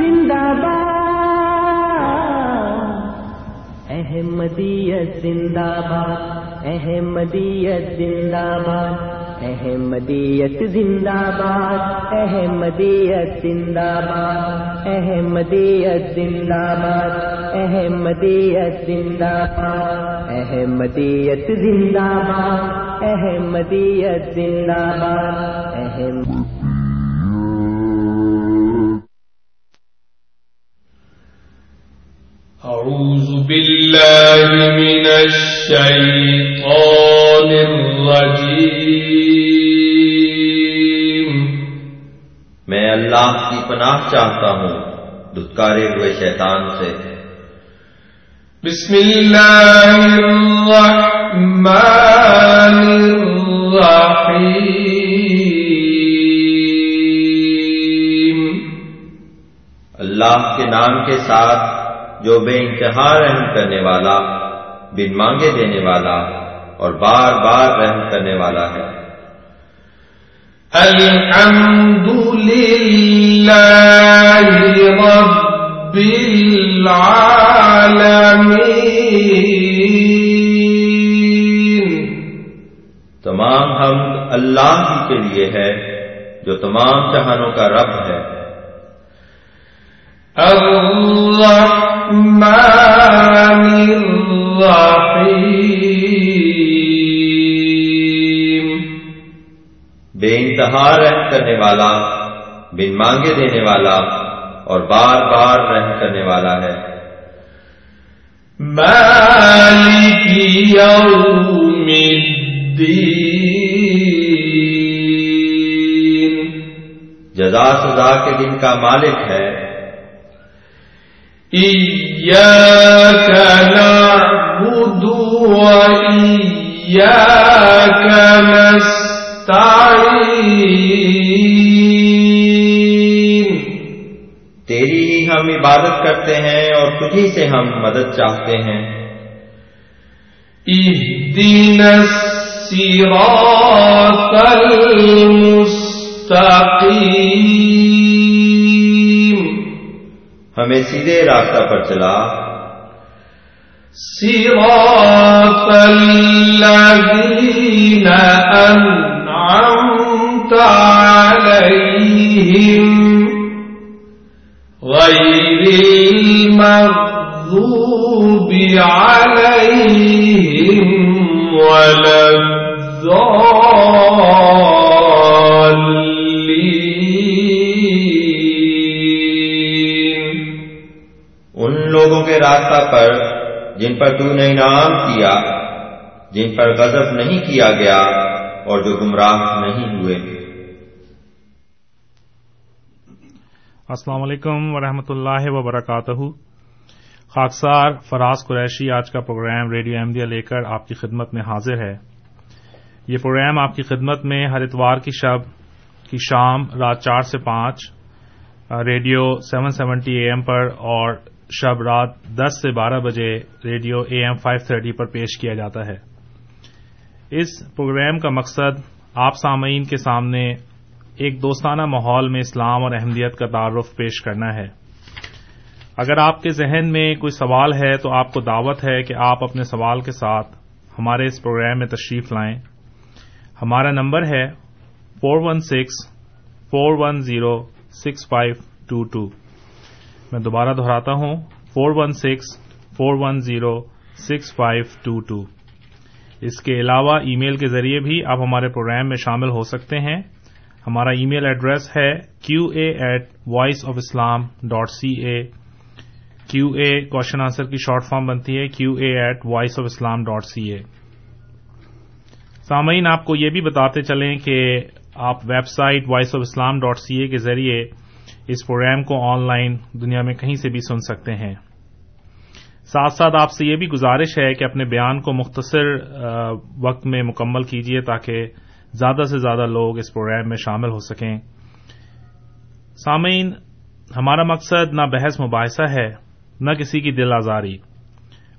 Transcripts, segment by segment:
زندہ باد۔ احمدیت زندہ باد، احمدیت زندہ باد، احمدیت زندہ باد، احمدیت زندہ باد، احمدیت زندہ باد، احمدیت زندہ باد، احمدیت زندہ باد، احمدیت زندہ باد احمد أعوذ بالله من الشيطان الرجيم. میں اللہ کی پناہ چاہتا ہوں دھتکارے ہوئے شیطان سے۔ بسم الله الرحمن الرحيم اللہ کے نام کے ساتھ جو بے انتہا رحم کرنے والا بن مانگے دینے والا اور بار بار رحم کرنے والا ہے۔ الحمد لله رب العالمين تمام حمد اللہ ہی کے لیے ہے جو تمام جہانوں کا رب ہے۔ الرحمن الرحيم بے انتہا رحم کرنے والا بن مانگے دینے والا اور بار بار رحم کرنے والا ہے۔ مالك يوم الدين جزا سزا کے دن کا مالک ہے۔ إياك نعبد وإياك نستعين۔ تیری ہی ہم عبادت کرتے ہیں اور تجھی سے ہم مدد چاہتے ہیں۔ اهدنا الصراط المستقيم۔ ہمیں سیدھے راستہ پر چلا۔ صراط الذين أنعمت عليهم غير المغضوب عليهم ولا الضالين لوگوں کے راستہ پر جن پر تو نے انعام کیا، جن پر غضب نہیں کیا گیا اور جو گمراہ نہیں ہوئے۔ السلام علیکم ورحمۃ اللہ وبرکاتہ۔ خاکسار، فراز قریشی، آج کا پروگرام ریڈیو احمدیہ لے کر آپ کی خدمت میں حاضر ہے۔ یہ پروگرام آپ کی خدمت میں ہر اتوار کی شب کی شام رات چار سے پانچ radio seven seventy A M پر اور شب رات دس سے بارہ بجے radio A M five thirty پر پیش کیا جاتا ہے۔ اس پروگرام کا مقصد آپ سامعین کے سامنے ایک دوستانہ ماحول میں اسلام اور احمدیت کا تعارف پیش کرنا ہے۔ اگر آپ کے ذہن میں کوئی سوال ہے تو آپ کو دعوت ہے کہ آپ اپنے سوال کے ساتھ ہمارے اس پروگرام میں تشریف لائیں۔ ہمارا نمبر ہے four one six four one zero six five two two. میں دوبارہ دہراتا ہوں four one six four one zero six five two two e کے علاوہ ای میل کے ذریعے بھی آپ ہمارے پروگرام میں شامل ہو سکتے ہیں۔ ہمارا ای میل ایڈریس ہے Q A at Voice of Islam dot C A Q A question answer کی شارٹ فارم بنتی ہے Q A at Voice of Islam dot C A سامعین، آپ کو یہ بھی بتاتے چلیں کہ آپ website Voice of Islam dot C A کے ذریعے اس پروگرام کو آن لائن دنیا میں کہیں سے بھی سن سکتے ہیں۔ ساتھ ساتھ آپ سے یہ بھی گزارش ہے کہ اپنے بیان کو مختصر وقت میں مکمل کیجیے تاکہ زیادہ سے زیادہ لوگ اس پروگرام میں شامل ہو سکیں۔ سامعین، ہمارا مقصد نہ بحث مباحثہ ہے، نہ کسی کی دل آزاری،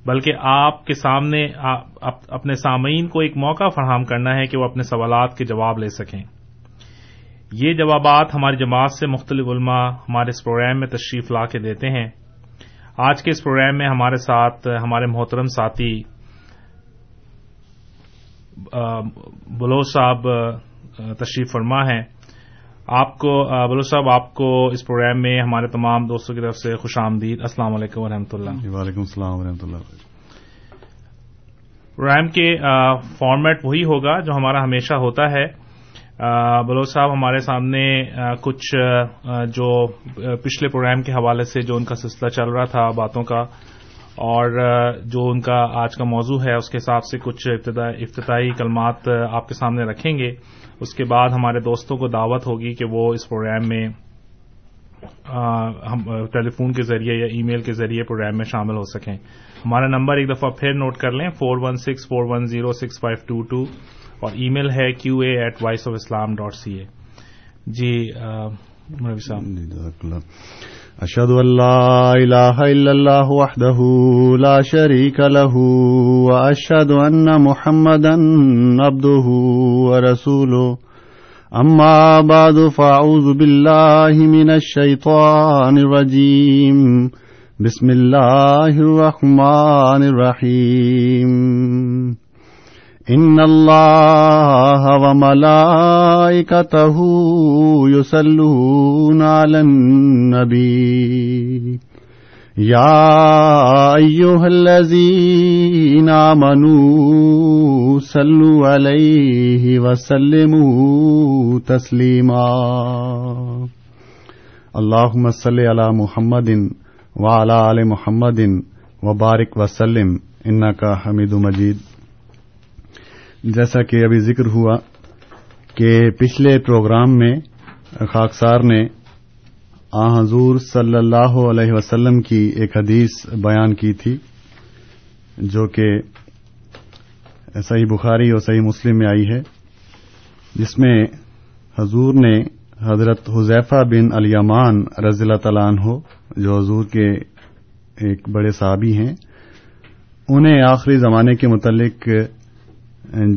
بلکہ آپ کے سامنے اپنے سامعین کو ایک موقع فراہم کرنا ہے کہ وہ اپنے سوالات کے جواب لے سکیں۔ یہ جوابات ہماری جماعت سے مختلف علماء ہمارے اس پروگرام میں تشریف لا کے دیتے ہیں۔ آج کے اس پروگرام میں ہمارے ساتھ ہمارے محترم ساتھی بلوچ صاحب تشریف فرما ہیں۔ آپ کو بلوچ صاحب آپ کو اس پروگرام میں ہمارے تمام دوستوں کی طرف سے خوش آمدید۔ السلام علیکم ورحمۃ اللہ۔ وعلیکم السلام ورحمۃ اللہ پروگرام کے فارمیٹ وہی ہوگا جو ہمارا ہمیشہ ہوتا ہے۔ بلوچ صاحب، ہمارے سامنے کچھ جو پچھلے پروگرام کے حوالے سے جو ان کا سلسلہ چل رہا تھا باتوں کا، اور جو ان کا آج کا موضوع ہے، اس کے حساب سے کچھ افتتاحی کلمات آپ کے سامنے رکھیں گے۔ اس کے بعد ہمارے دوستوں کو دعوت ہوگی کہ وہ اس پروگرام میں ٹیلی فون کے ذریعے یا ای میل کے ذریعے پروگرام میں شامل ہو سکیں۔ ہمارا نمبر ایک دفعہ پھر نوٹ کر لیں، four one six, four one zero six five two two. اور ای میل ہے Q A at Voice of Islam dot C A جی مولوی صاحب۔ جی، جزاک اللہ۔ اشهد ان لا اله الا الله وحده لا شريك له واشهد ان محمدا عبده ورسوله اما بعد فاعوذ بالله من الشيطان الرجيم بسم الله الرحمن الرحيم ان الله وملائكته يصلون على النبي. يا ايها الذين امنوا صلوا عليه وسلموا تسليما. اللهم صل على محمد وعلى ال محمد وبارك وسلم. انك حميد مجيد. جیسا کہ ابھی ذکر ہوا کہ پچھلے پروگرام میں خاکسار نے آ حضور صلی اللہ علیہ وسلم کی ایک حدیث بیان کی تھی جو کہ صحیح بخاری اور صحیح مسلم میں آئی ہے، جس میں حضور نے حضرت حذیفہ بن الیمان رضی اللہ تعالیٰ عنہ، جو حضور کے ایک بڑے صحابی ہیں، انہیں آخری زمانے کے متعلق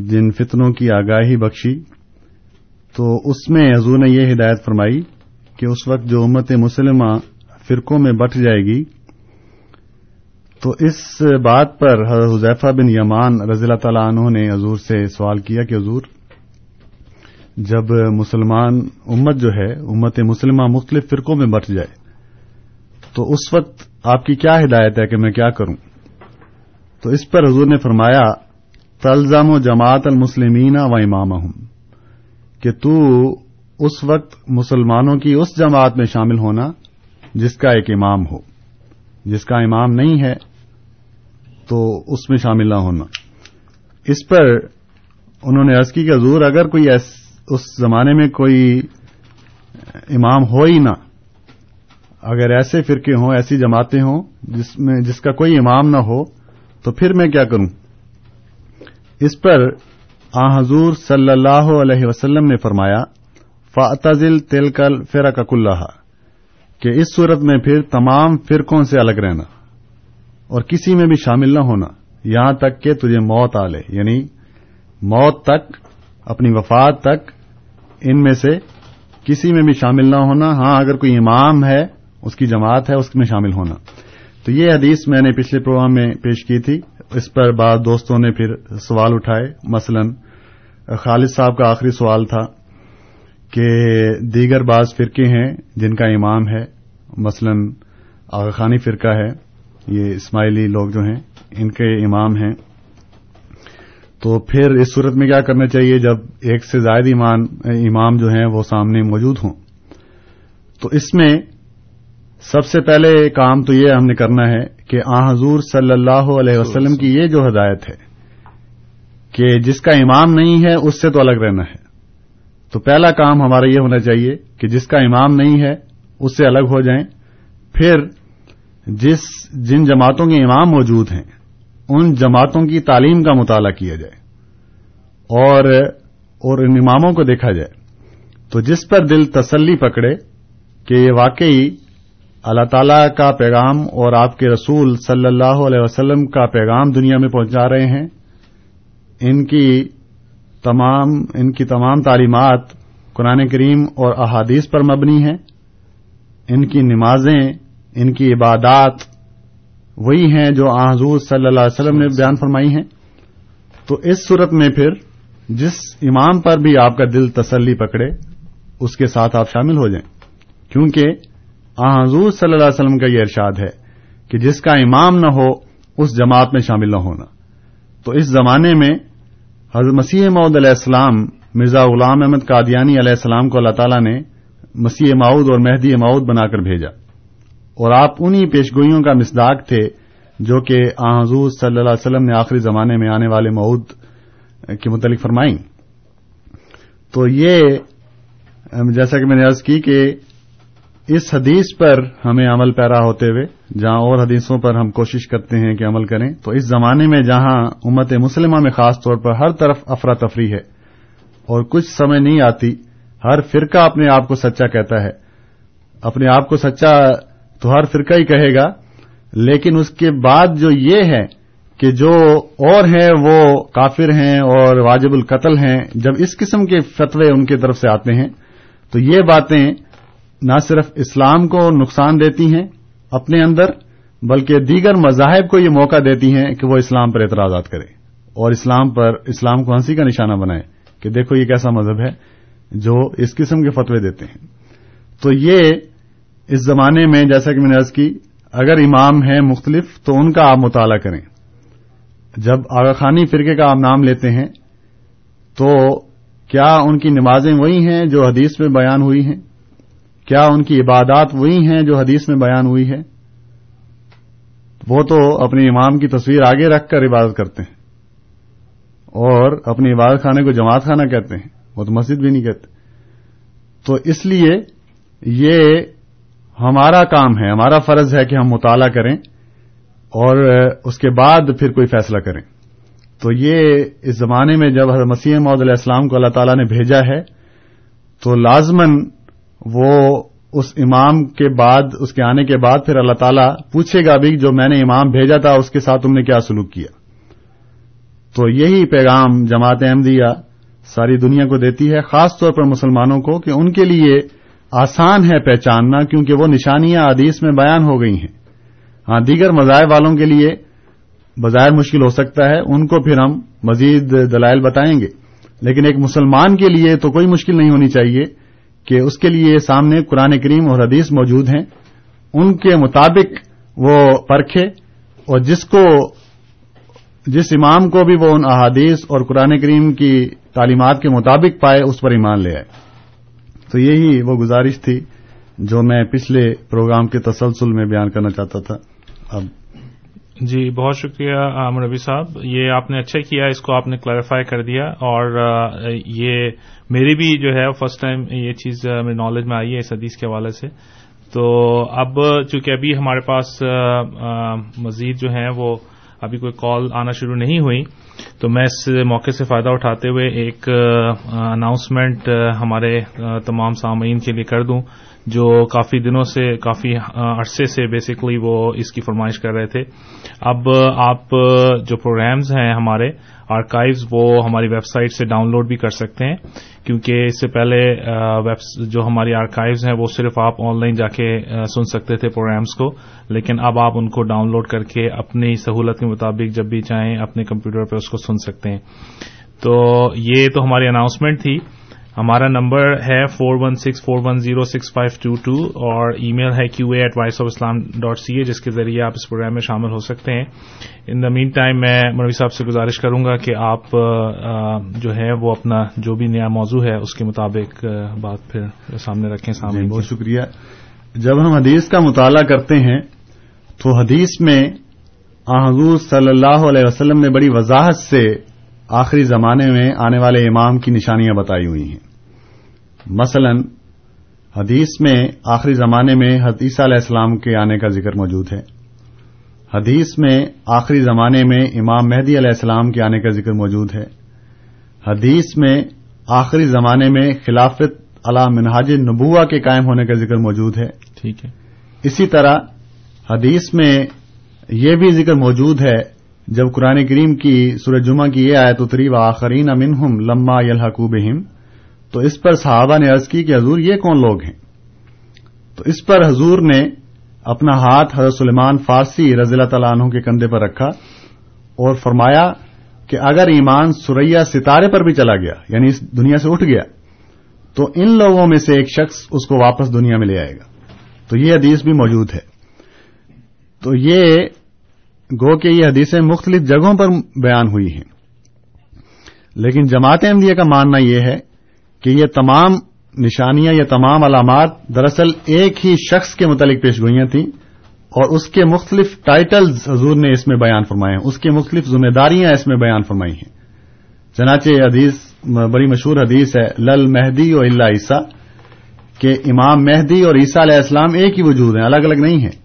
جن فتنوں کی آگاہی بخشی، تو اس میں حضور نے یہ ہدایت فرمائی کہ اس وقت جو امت مسلمہ فرقوں میں بٹ جائے گی، تو اس بات پر حضرت حذیفہ بن یمان رضی اللہ تعالیٰ عنہ نے حضور سے سوال کیا کہ حضور، جب مسلمان امت جو ہے، امت مسلمہ مختلف فرقوں میں بٹ جائے، تو اس وقت آپ کی کیا ہدایت ہے کہ میں کیا کروں؟ تو اس پر حضور نے فرمایا تلزم و جماعت المسلمین و امام کہ تو اس وقت مسلمانوں کی اس جماعت میں شامل ہونا جس کا ایک امام ہو۔ جس کا امام نہیں ہے تو اس میں شامل نہ ہونا۔ اس پر انہوں نے عرض کی کہ حضور، اگر کوئی اس زمانے میں کوئی امام ہو ہی نہ، اگر ایسے فرقے ہوں، ایسی جماعتیں ہوں جس میں، جس کا کوئی امام نہ ہو، تو پھر میں کیا کروں؟ اس پر آ حضور صلی اللہ علیہ وسلم نے فرمایا، فاتزل تلکل فرق اللہ کہ اس صورت میں پھر تمام فرقوں سے الگ رہنا، اور کسی میں بھی شامل نہ ہونا، یہاں تک کہ تجھے موت آ لے یعنی موت تک، اپنی وفات تک، ان میں سے کسی میں بھی شامل نہ ہونا ہاں اگر کوئی امام ہے، اس کی جماعت ہے، اس میں شامل ہونا۔ تو یہ حدیث میں نے پچھلے پروگرام میں پیش کی تھی۔ اس پر بعض دوستوں نے پھر سوال اٹھائے۔ مثلا، خالد صاحب کا آخری سوال تھا کہ دیگر بعض فرقے ہیں جن کا امام ہے۔ مثلا آغاخانی فرقہ ہے، یہ اسماعیلی لوگ جو ہیں، ان کے امام ہیں۔ تو پھر اس صورت میں کیا کرنا چاہیے جب ایک سے زائد ایمان، امام جو ہیں وہ سامنے موجود ہوں؟ تو اس میں سب سے پہلے کام تو یہ ہم نے کرنا ہے کہ آ حضور صلی اللہ علیہ وسلم کی یہ جو ہدایت ہے کہ جس کا امام نہیں ہے، اس سے تو الگ رہنا ہے۔ تو پہلا کام ہمارا یہ ہونا چاہیے کہ جس کا امام نہیں ہے، اس سے الگ ہو جائیں۔ پھر جس، جن جماعتوں کے امام موجود ہیں، ان جماعتوں کی تعلیم کا مطالعہ کیا جائے اور اور ان اماموں کو دیکھا جائے۔ تو جس پر دل تسلی پکڑے کہ یہ واقعی اللہ تعالی کا پیغام اور آپ کے رسول صلی اللہ علیہ وسلم کا پیغام دنیا میں پہنچا رہے ہیں۔ ان کی تمام، ان کی تمام تعلیمات قرآن کریم اور احادیث پر مبنی ہیں۔ ان کی نمازیں، ان کی عبادات وہی ہیں جو آن حضور صلی اللہ علیہ وسلم نے بیان فرمائی ہیں۔ تو اس صورت میں پھر جس امام پر بھی آپ کا دل تسلی پکڑے، اس کے ساتھ آپ شامل ہو جائیں۔ کیونکہ حضور صلی اللہ علیہ وسلم کا یہ ارشاد ہے کہ جس کا امام نہ ہو، اس جماعت میں شامل نہ ہونا۔ تو اس زمانے میں حضرت مسیح معود علیہ السلام، مرزا غلام احمد قادیانی علیہ السلام کو اللہ تعالیٰ نے مسیح معود اور مہدی معود بنا کر بھیجا۔ اور آپ انہی پیشگوئیوں کا مصداق تھے جو کہ آن حضور صلی اللہ علیہ وسلم نے آخری زمانے میں آنے والے معود کے متعلق فرمائیں۔ تو یہ، جیسا کہ میں نے عرض کی کہ اس حدیث پر ہمیں عمل پیرا ہوتے ہوئے، جہاں اور حدیثوں پر ہم کوشش کرتے ہیں کہ عمل کریں، تو اس زمانے میں جہاں امت مسلمہ میں خاص طور پر ہر طرف افراتفری ہے اور کچھ سمجھ نہیں آتی، ہر فرقہ اپنے آپ کو سچا کہتا ہے۔ اپنے آپ کو سچا تو ہر فرقہ ہی کہے گا، لیکن اس کے بعد جو یہ ہے کہ جو اور ہیں وہ کافر ہیں اور واجب القتل ہیں، جب اس قسم کے فتوے ان کی طرف سے آتے ہیں، تو یہ باتیں نہ صرف اسلام کو نقصان دیتی ہیں اپنے اندر، بلکہ دیگر مذاہب کو یہ موقع دیتی ہیں کہ وہ اسلام پر اعتراضات کرے اور اسلام پر، اسلام کو ہنسی کا نشانہ بنائے کہ دیکھو یہ کیسا مذہب ہے جو اس قسم کے فتوے دیتے ہیں۔ تو یہ اس زمانے میں، جیسا کہ میں نے عرض کی، اگر امام ہیں مختلف تو ان کا آپ مطالعہ کریں۔ جب آغا خانی فرقے کا آپ نام لیتے ہیں تو کیا ان کی نمازیں وہی ہیں جو حدیث میں بیان ہوئی ہیں؟ کیا ان کی عبادات وہی ہیں جو حدیث میں بیان ہوئی ہے؟ وہ تو اپنے امام کی تصویر آگے رکھ کر عبادت کرتے ہیں اور اپنی عبادت خانے کو جماعت خانہ کہتے ہیں، وہ تو مسجد بھی نہیں کہتے۔ تو اس لیے یہ ہمارا کام ہے، ہمارا فرض ہے کہ ہم مطالعہ کریں اور اس کے بعد پھر کوئی فیصلہ کریں۔ تو یہ اس زمانے میں جب حضرت مسیح محدود علیہ السلام کو اللہ تعالیٰ نے بھیجا ہے، تو لازمن وہ اس امام کے بعد، اس کے آنے کے بعد پھر اللہ تعالیٰ پوچھے گا بھی جو میں نے امام بھیجا تھا، اس کے ساتھ تم نے کیا سلوک کیا؟ تو یہی پیغام جماعت احمدیہ ساری دنیا کو دیتی ہے، خاص طور پر مسلمانوں کو کہ ان کے لیے آسان ہے پہچاننا کیونکہ وہ نشانیاں حدیث میں بیان ہو گئی ہیں۔ ہاں دیگر مذاہب والوں کے لیے بظاہر مشکل ہو سکتا ہے، ان کو پھر ہم مزید دلائل بتائیں گے۔ لیکن ایک مسلمان کے لیے تو کوئی مشکل نہیں ہونی چاہیے۔ کہ اس کے لیے سامنے قرآن کریم اور حدیث موجود ہیں۔ ان کے مطابق وہ پرکھے اور جس کو، جس امام کو بھی وہ ان احادیث اور قرآن کریم کی تعلیمات کے مطابق پائے، اس پر ایمان لے آئے۔ تو یہی وہ گزارش تھی جو میں پچھلے پروگرام کے تسلسل میں بیان کرنا چاہتا تھا۔ اب جی بہت شکریہ مربی صاحب۔ یہ آپ نے اچھا کیا، اس کو آپ نے کلیریفائی کر دیا۔ اور یہ میری بھی جو ہے فرسٹ ٹائم یہ چیز میری نالج میں آئی ہے اس حدیث کے حوالے سے۔ تو اب چونکہ ابھی ہمارے پاس مزید جو ہیں، وہ ابھی کوئی کال آنا شروع نہیں ہوئی۔ تو میں اس موقع سے فائدہ اٹھاتے ہوئے ایک اناؤنسمنٹ ہمارے تمام سامعین کے لیے کر دوں۔ جو کافی دنوں سے، کافی عرصے سے بیسکلی وہ اس کی فرمائش کر رہے تھے۔ اب آپ جو پروگرامز ہیں ہمارے آرکائیوز وہ ہماری ویب سائٹ سے ڈاؤن لوڈ بھی کر سکتے ہیں۔ کیونکہ اس سے پہلے جو ہماری آرکائیوز ہیں، وہ صرف آپ آن لائن جا کے سن سکتے تھے پروگرامز کو۔ لیکن اب آپ ان کو ڈاؤن لوڈ کر کے اپنی سہولت کے مطابق جب بھی چاہیں اپنے کمپیوٹر پہ اس کو سن سکتے ہیں۔ تو یہ تو ہماری اناؤنسمنٹ تھی۔ ہمارا نمبر ہے four one six four one zero six five two two اور ای میل ہے Q A at Voice of Islam dot C A جس کے ذریعے آپ اس پروگرام میں شامل ہو سکتے ہیں۔ ان دا مین ٹائم میں مروی صاحب سے گزارش کروں گا کہ آپ جو ہے وہ اپنا جو بھی نیا موضوع ہے اس کے مطابق بات پھر سامنے رکھیں سامنے جی بہت شکریہ۔ جب ہم حدیث کا مطالعہ کرتے ہیں تو حدیث میں حضور صلی اللہ علیہ وسلم نے بڑی وضاحت سے آخری زمانے میں آنے والے امام کی نشانیاں بتائی ہوئی ہیں۔ مثلا حدیث میں آخری زمانے میں حدیثہ علیہ السلام کے آنے کا ذکر موجود ہے۔ حدیث میں آخری زمانے میں امام مہدی علیہ السلام کے آنے کا ذکر موجود ہے۔ حدیث میں آخری زمانے میں خلافت علا منہاج نبوا کے قائم ہونے کا ذکر موجود ہے۔ ٹھیک ہے۔ اسی طرح حدیث میں یہ بھی ذکر موجود ہے جب قرآن کریم کی سورج جمعہ کی یہ آیت اتری و آخرین امنہم لما یلحقو بہم، تو اس پر صحابہ نے عرض کی کہ حضور یہ کون لوگ ہیں؟ تو اس پر حضور نے اپنا ہاتھ حضرت سلیمان فارسی رضی اللہ تعالیٰ عنہ کے کندھے پر رکھا اور فرمایا کہ اگر ایمان سریا ستارے پر بھی چلا گیا یعنی اس دنیا سے اٹھ گیا، تو ان لوگوں میں سے ایک شخص اس کو واپس دنیا میں لے آئے گا۔ تو یہ حدیث بھی موجود ہے۔ تو یہ گو کہ یہ حدیثیں مختلف جگہوں پر بیان ہوئی ہیں۔ لیکن جماعت احمدیہ کا ماننا یہ ہے کہ یہ تمام نشانیاں یا تمام علامات دراصل ایک ہی شخص کے متعلق پیش گوئیاں تھیں اور اس کے مختلف ٹائٹلز حضور نے اس میں بیان فرمائے ہیں، اس کی مختلف ذمہ داریاں اس میں بیان فرمائی ہیں۔ چنانچہ یہ حدیث بڑی مشہور حدیث ہے، لل مہدی اور اللہ عیسیٰ، کہ امام مہدی اور عیسیٰ علیہ السلام ایک ہی وجود ہیں، الگ الگ نہیں ہیں۔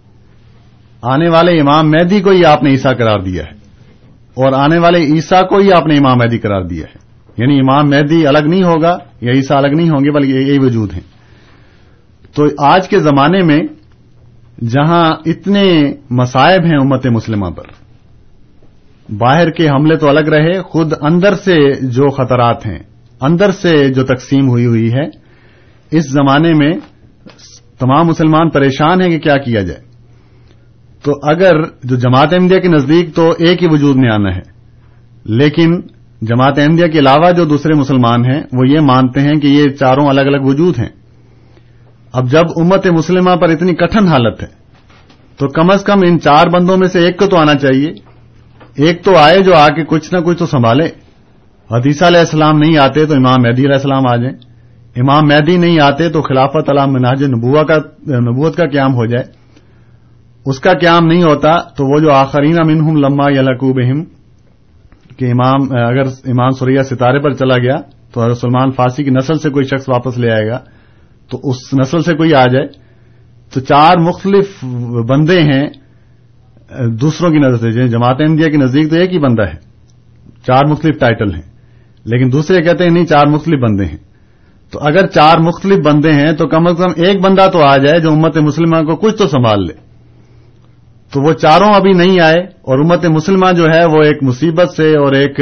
آنے والے امام مہدی کو ہی آپ نے عیسیٰ قرار دیا ہے۔ اور آنے والے عیسیٰ کو ہی آپ نے امام مہدی قرار دیا ہے۔ یعنی امام مہدی الگ نہیں ہوگا یا عیسیٰ الگ نہیں ہوں گے، بلکہ یہی وجود ہیں۔ تو آج کے زمانے میں جہاں اتنے مصائب ہیں امت مسلمہ پر، باہر کے حملے تو الگ رہے، خود اندر سے جو خطرات ہیں، اندر سے جو تقسیم ہوئی ہوئی ہے، اس زمانے میں تمام مسلمان پریشان ہیں کہ کیا کیا جائے۔ تو اگر جو جماعت احمدیہ کے نزدیک تو ایک ہی وجود میں آنا ہے، لیکن جماعت احمدیہ کے علاوہ جو دوسرے مسلمان ہیں، وہ یہ مانتے ہیں کہ یہ چاروں الگ الگ وجود ہیں۔ اب جب امت مسلمہ پر اتنی کٹن حالت ہے، تو کم از کم ان چار بندوں میں سے ایک کو تو آنا چاہیے۔ ایک تو آئے جو آ کے کچھ نہ کچھ تو سنبھالے۔ حدیثہ علیہ السلام نہیں آتے تو امام مہدی علیہ السلام آ جائیں۔ امام مہدی نہیں آتے تو خلافت علام مناج نبوت کا قیام ہو جائے۔ اس کا قیام نہیں ہوتا تو وہ جو آخرین منہم لما یا لقوبہم کہ امام، اگر امام سوریا ستارے پر چلا گیا تو حضرت سلمان فارسی کی نسل سے کوئی شخص واپس لے آئے گا، تو اس نسل سے کوئی آ جائے۔ تو چار مختلف بندے ہیں، دوسروں کی نظر سے جماعت انڈیا کے نزدیک تو ایک ہی بندہ ہے۔ چار مختلف ٹائٹل ہیں، لیکن دوسرے کہتے ہیں، نہیں، چار مختلف بندے ہیں۔ تو اگر چار مختلف بندے ہیں تو کم از کم ایک بندہ تو آ جائے جو امت مسلمہ کو کچھ تو سنبھال لے۔ تو وہ چاروں ابھی نہیں آئے اور امت مسلمہ جو ہے وہ ایک مصیبت سے اور ایک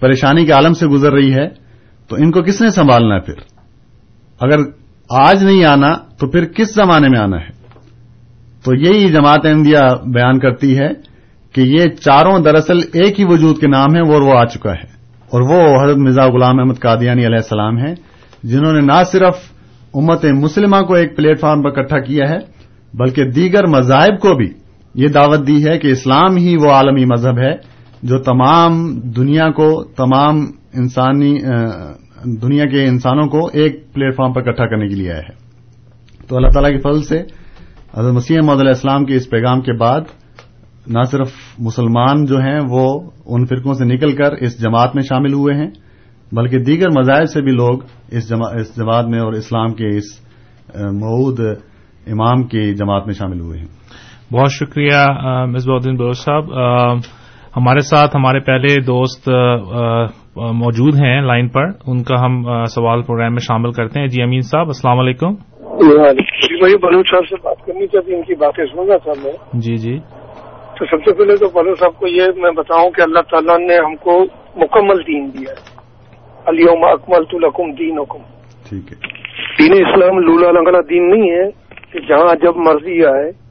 پریشانی کے عالم سے گزر رہی ہے، تو ان کو کس نے سنبھالنا ہے پھر؟ اگر آج نہیں آنا، تو پھر کس زمانے میں آنا ہے؟ تو یہی جماعت احمدیہ بیان کرتی ہے کہ یہ چاروں دراصل ایک ہی وجود کے نام ہیں، وہ وہ آ چکا ہے۔ اور وہ حضرت مرزا غلام احمد قادیانی علیہ السلام ہیں، جنہوں نے نہ صرف امت مسلمہ کو ایک پلیٹ فارم پر اکٹھا کیا ہے، بلکہ دیگر مذاہب کو بھی یہ دعوت دی ہے کہ اسلام ہی وہ عالمی مذہب ہے جو تمام دنیا کو، تمام انسانی دنیا کے انسانوں کو ایک پلیٹ فارم پر اکٹھا کرنے کے لیے آیا ہے۔ تو اللہ تعالیٰ کے فضل سے حضرت مسیح محمد علیہ السلام کے اس پیغام کے بعد نہ صرف مسلمان جو ہیں وہ ان فرقوں سے نکل کر اس جماعت میں شامل ہوئے ہیں، بلکہ دیگر مذاہب سے بھی لوگ اس جماعت میں اور اسلام کے اس مود امام کی جماعت میں شامل ہوئے ہیں۔ بہت شکریہ مصباح الدین بلوچ صاحب۔ ہمارے ساتھ ہمارے پہلے دوست موجود ہیں لائن پر۔ ان کا ہم سوال پروگرام میں شامل کرتے ہیں۔ جی امین صاحب السلام علیکم۔ جی بھائی بلوچ صاحب سے بات کرنی چاہتی ان کی باتیں سن رہا تھا میں۔ جی جی۔ تو سب سے پہلے تو بلوچ صاحب کو یہ میں بتاؤں کہ اللہ تعالیٰ نے ہم کو مکمل دین دیا ہے۔ علی اکمل تو لکم دین حکم ٹھیک ہے۔ دین اسلام لولا لنگڑا دین نہیں ہے کہ جہاں جب مرضی آئے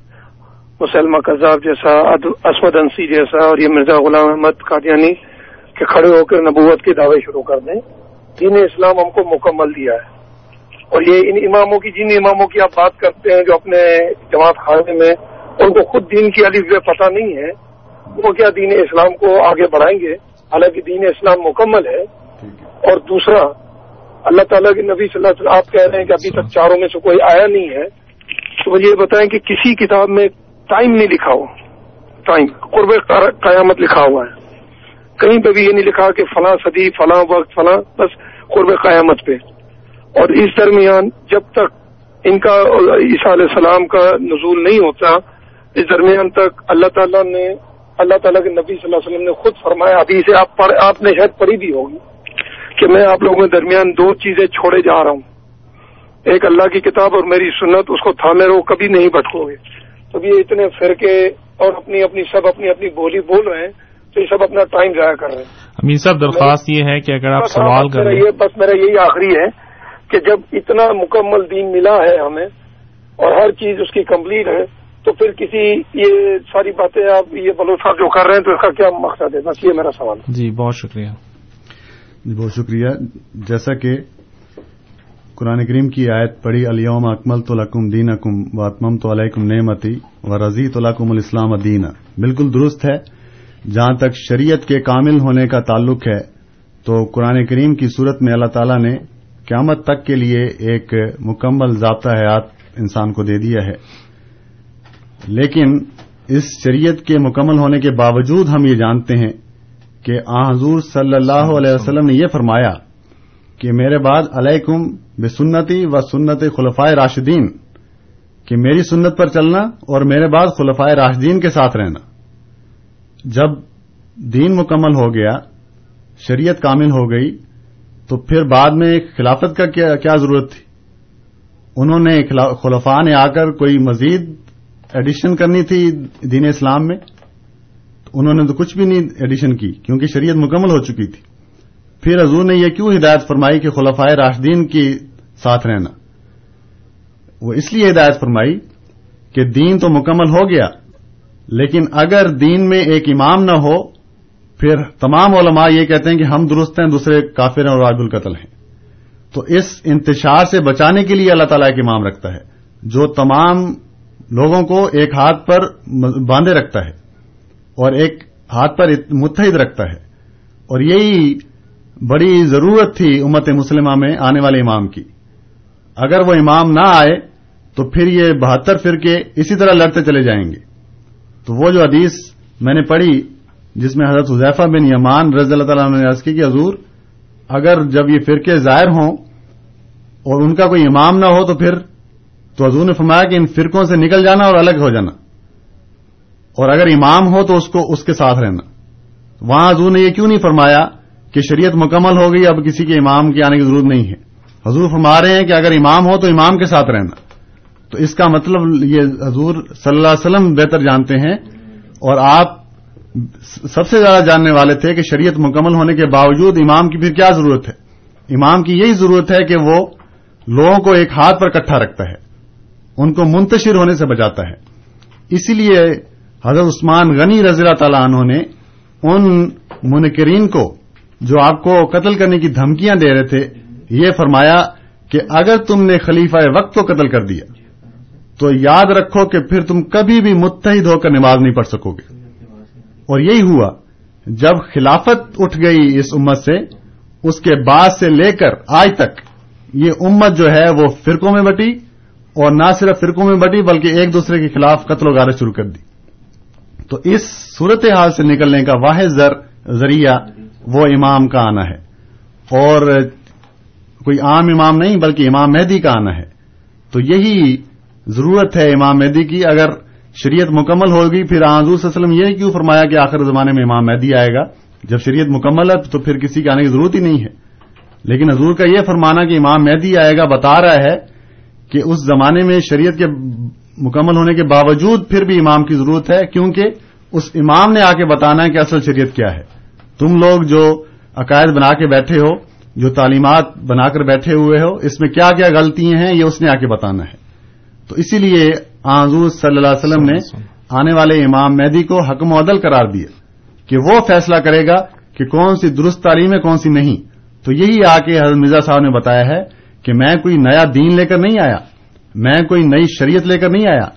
مسلمہ کذاب جیسا اسود انسی جیسا، اور یہ مرزا غلام احمد قادیانی کے کھڑے ہو کر نبوت کے دعوے شروع کر دیں۔ دین اسلام ہم کو مکمل دیا ہے۔ اور یہ ان اماموں کی، جن اماموں کی آپ بات کرتے ہیں جو اپنے جماعت خانے میں، ان کو خود دین کی علی پتہ نہیں ہے، وہ کیا دین اسلام کو آگے بڑھائیں گے؟ حالانکہ دین اسلام مکمل ہے۔ اور دوسرا، اللہ تعالیٰ کے نبی صلی اللہ علیہ وسلم آپ کہہ رہے ہیں کہ ابھی تک چاروں میں سے کوئی آیا نہیں ہے۔ تو مجھے یہ بتائیں کہ کسی کتاب میں ٹائم نہیں لکھا ہوا۔ ٹائم قرب قیامت لکھا ہوا ہے۔ کہیں پہ بھی یہ نہیں لکھا کہ فلاں صدی، فلاں وقت، فلاں، بس قرب قیامت پہ۔ اور اس درمیان جب تک ان کا عیسیٰ علیہ السلام کا نزول نہیں ہوتا، اس درمیان تک اللہ تعالیٰ نے، اللہ تعالیٰ کے نبی صلی اللہ علیہ وسلم نے خود فرمایا، ابھی اسے آپ پڑھ، آپ نے شاید پڑھی بھی ہوگی، کہ میں آپ لوگوں کے درمیان دو چیزیں چھوڑے جا رہا ہوں۔ ایک اللہ کی کتاب اور میری سنت، اس کو تھامے رہو، کبھی نہیں بٹکو گے۔ تو یہ اتنے فرقے اور اپنی اپنی سب اپنی اپنی بولی بول رہے ہیں تو یہ سب اپنا ٹائم ضائع کر رہے ہیں۔ امین صاحب درخواست یہ ہے کہ اگر آپ سوال کر رہے بس میرا یہی آخری ہے کہ جب اتنا مکمل دین ملا ہے ہمیں اور ہر چیز اس کی کمپلیٹ ہے تو پھر کسی یہ ساری باتیں آپ یہ بلو صاحب جو کر رہے ہیں تو اس کا کیا مقصد ہے؟ بس یہ میرا سوال ہے۔ جی بہت شکریہ۔ جی بہت شکریہ۔ جیسا کہ قرآن کریم کی آیت پڑھی، الیوم اکمل تو لکم دین اکم و اتمم تو علیکم نعمتی و رضی تو لکم الاسلام دین بالکل درست ہے۔ جہاں تک شریعت کے کامل ہونے کا تعلق ہے، تو قرآن کریم کی صورت میں اللہ تعالی نے قیامت تک کے لیے ایک مکمل ضابطہ حیات انسان کو دے دیا ہے۔ لیکن اس شریعت کے مکمل ہونے کے باوجود ہم یہ جانتے ہیں کہ آ حضور صلی اللہ علیہ وسلم نے یہ فرمایا کہ میرے بعد علیکم بے سنتی و سنت خلفائے راشدین، کہ میری سنت پر چلنا اور میرے بعد خلفائے راشدین کے ساتھ رہنا۔ جب دین مکمل ہو گیا، شریعت کامل ہو گئی، تو پھر بعد میں خلافت کا کیا ضرورت تھی؟ انہوں نے خلفاء نے آ کر کوئی مزید ایڈیشن کرنی تھی دین اسلام میں؟ انہوں نے تو کچھ بھی نہیں ایڈیشن کی، کیونکہ شریعت مکمل ہو چکی تھی۔ پھر حضور نے یہ کیوں ہدایت فرمائی کہ خلفائے راشدین کی ساتھ رہنا؟ وہ اس لیے ہدایت فرمائی کہ دین تو مکمل ہو گیا، لیکن اگر دین میں ایک امام نہ ہو، پھر تمام علماء یہ کہتے ہیں کہ ہم درست ہیں، دوسرے کافر ہیں اور راج القتل ہیں۔ تو اس انتشار سے بچانے کے لیے اللہ تعالیٰ ایک امام رکھتا ہے، جو تمام لوگوں کو ایک ہاتھ پر باندھے رکھتا ہے اور ایک ہاتھ پر متحد رکھتا ہے۔ اور یہی بڑی ضرورت تھی امت مسلمہ میں آنے والے امام کی۔ اگر وہ امام نہ آئے، تو پھر یہ بہتر فرقے اسی طرح لڑتے چلے جائیں گے۔ تو وہ جو حدیث میں نے پڑھی، جس میں حضرت حضیفہ بن یمان رضی اللہ تعالیٰ نے کی کہ حضور، اگر جب یہ فرقے ظاہر ہوں اور ان کا کوئی امام نہ ہو تو پھر، تو حضور نے فرمایا کہ ان فرقوں سے نکل جانا اور الگ ہو جانا۔ اور اگر امام ہو تو اس کو اس کے ساتھ رہنا۔ وہاں حضور نے یہ کیوں نہیں فرمایا؟ کہ شریعت مکمل ہو گئی، اب کسی کے امام کے آنے کی ضرورت نہیں ہے۔ حضور فرما رہے ہیں کہ اگر امام ہو تو امام کے ساتھ رہنا۔ تو اس کا مطلب یہ حضور صلی اللہ علیہ وسلم بہتر جانتے ہیں اور آپ سب سے زیادہ جاننے والے تھے کہ شریعت مکمل ہونے کے باوجود امام کی پھر کیا ضرورت ہے۔ امام کی یہی ضرورت ہے کہ وہ لوگوں کو ایک ہاتھ پر اکٹھا رکھتا ہے، ان کو منتشر ہونے سے بچاتا ہے۔ اسی لیے حضرت عثمان غنی رضی اللہ تعالیٰ عنہ نے ان منکرین کو جو آپ کو قتل کرنے کی دھمکیاں دے رہے تھے، یہ فرمایا کہ اگر تم نے خلیفہ وقت کو قتل کر دیا، تو یاد رکھو کہ پھر تم کبھی بھی متحد ہو کر نماز نہیں پڑھ سکو گے۔ اور یہی ہوا، جب خلافت اٹھ گئی اس امت سے، اس کے بعد سے لے کر آج تک، یہ امت جو ہے وہ فرقوں میں بٹی، اور نہ صرف فرقوں میں بٹی، بلکہ ایک دوسرے کے خلاف قتل و غارت شروع کر دی۔ تو اس صورت حال سے نکلنے کا واحد ذریعہ وہ امام کا آنا ہے۔ اور کوئی عام امام نہیں، بلکہ امام مہدی کا آنا ہے۔ تو یہی ضرورت ہے امام مہدی کی۔ اگر شریعت مکمل ہوگی پھر حضور صلی اللہ علیہ وسلم یہ کیوں فرمایا کہ آخر زمانے میں امام مہدی آئے گا؟ جب شریعت مکمل ہے، تو پھر کسی کے آنے کی ضرورت ہی نہیں ہے۔ لیکن حضور کا یہ فرمانا کہ امام مہدی آئے گا، بتا رہا ہے کہ اس زمانے میں شریعت کے مکمل ہونے کے باوجود پھر بھی امام کی ضرورت ہے، کیونکہ اس امام نے آ کے بتانا ہے کہ اصل شریعت کیا ہے۔ تم لوگ جو عقائد بنا کے بیٹھے ہو جو تعلیمات بنا کر بیٹھے ہوئے ہو اس میں کیا کیا غلطیاں ہیں یہ اس نے آ کے بتانا ہے۔ تو اسی لیے آزور صلی اللہ علیہ وسلم نے آنے والے امام مہدی کو حکم و عدل قرار دیا کہ وہ فیصلہ کرے گا کہ کون سی درست تعلیم ہے کون سی نہیں۔ تو یہی آ کے حضرت مرزا صاحب نے بتایا ہے کہ میں کوئی نیا دین لے کر نہیں آیا میں کوئی نئی شریعت لے کر نہیں آیا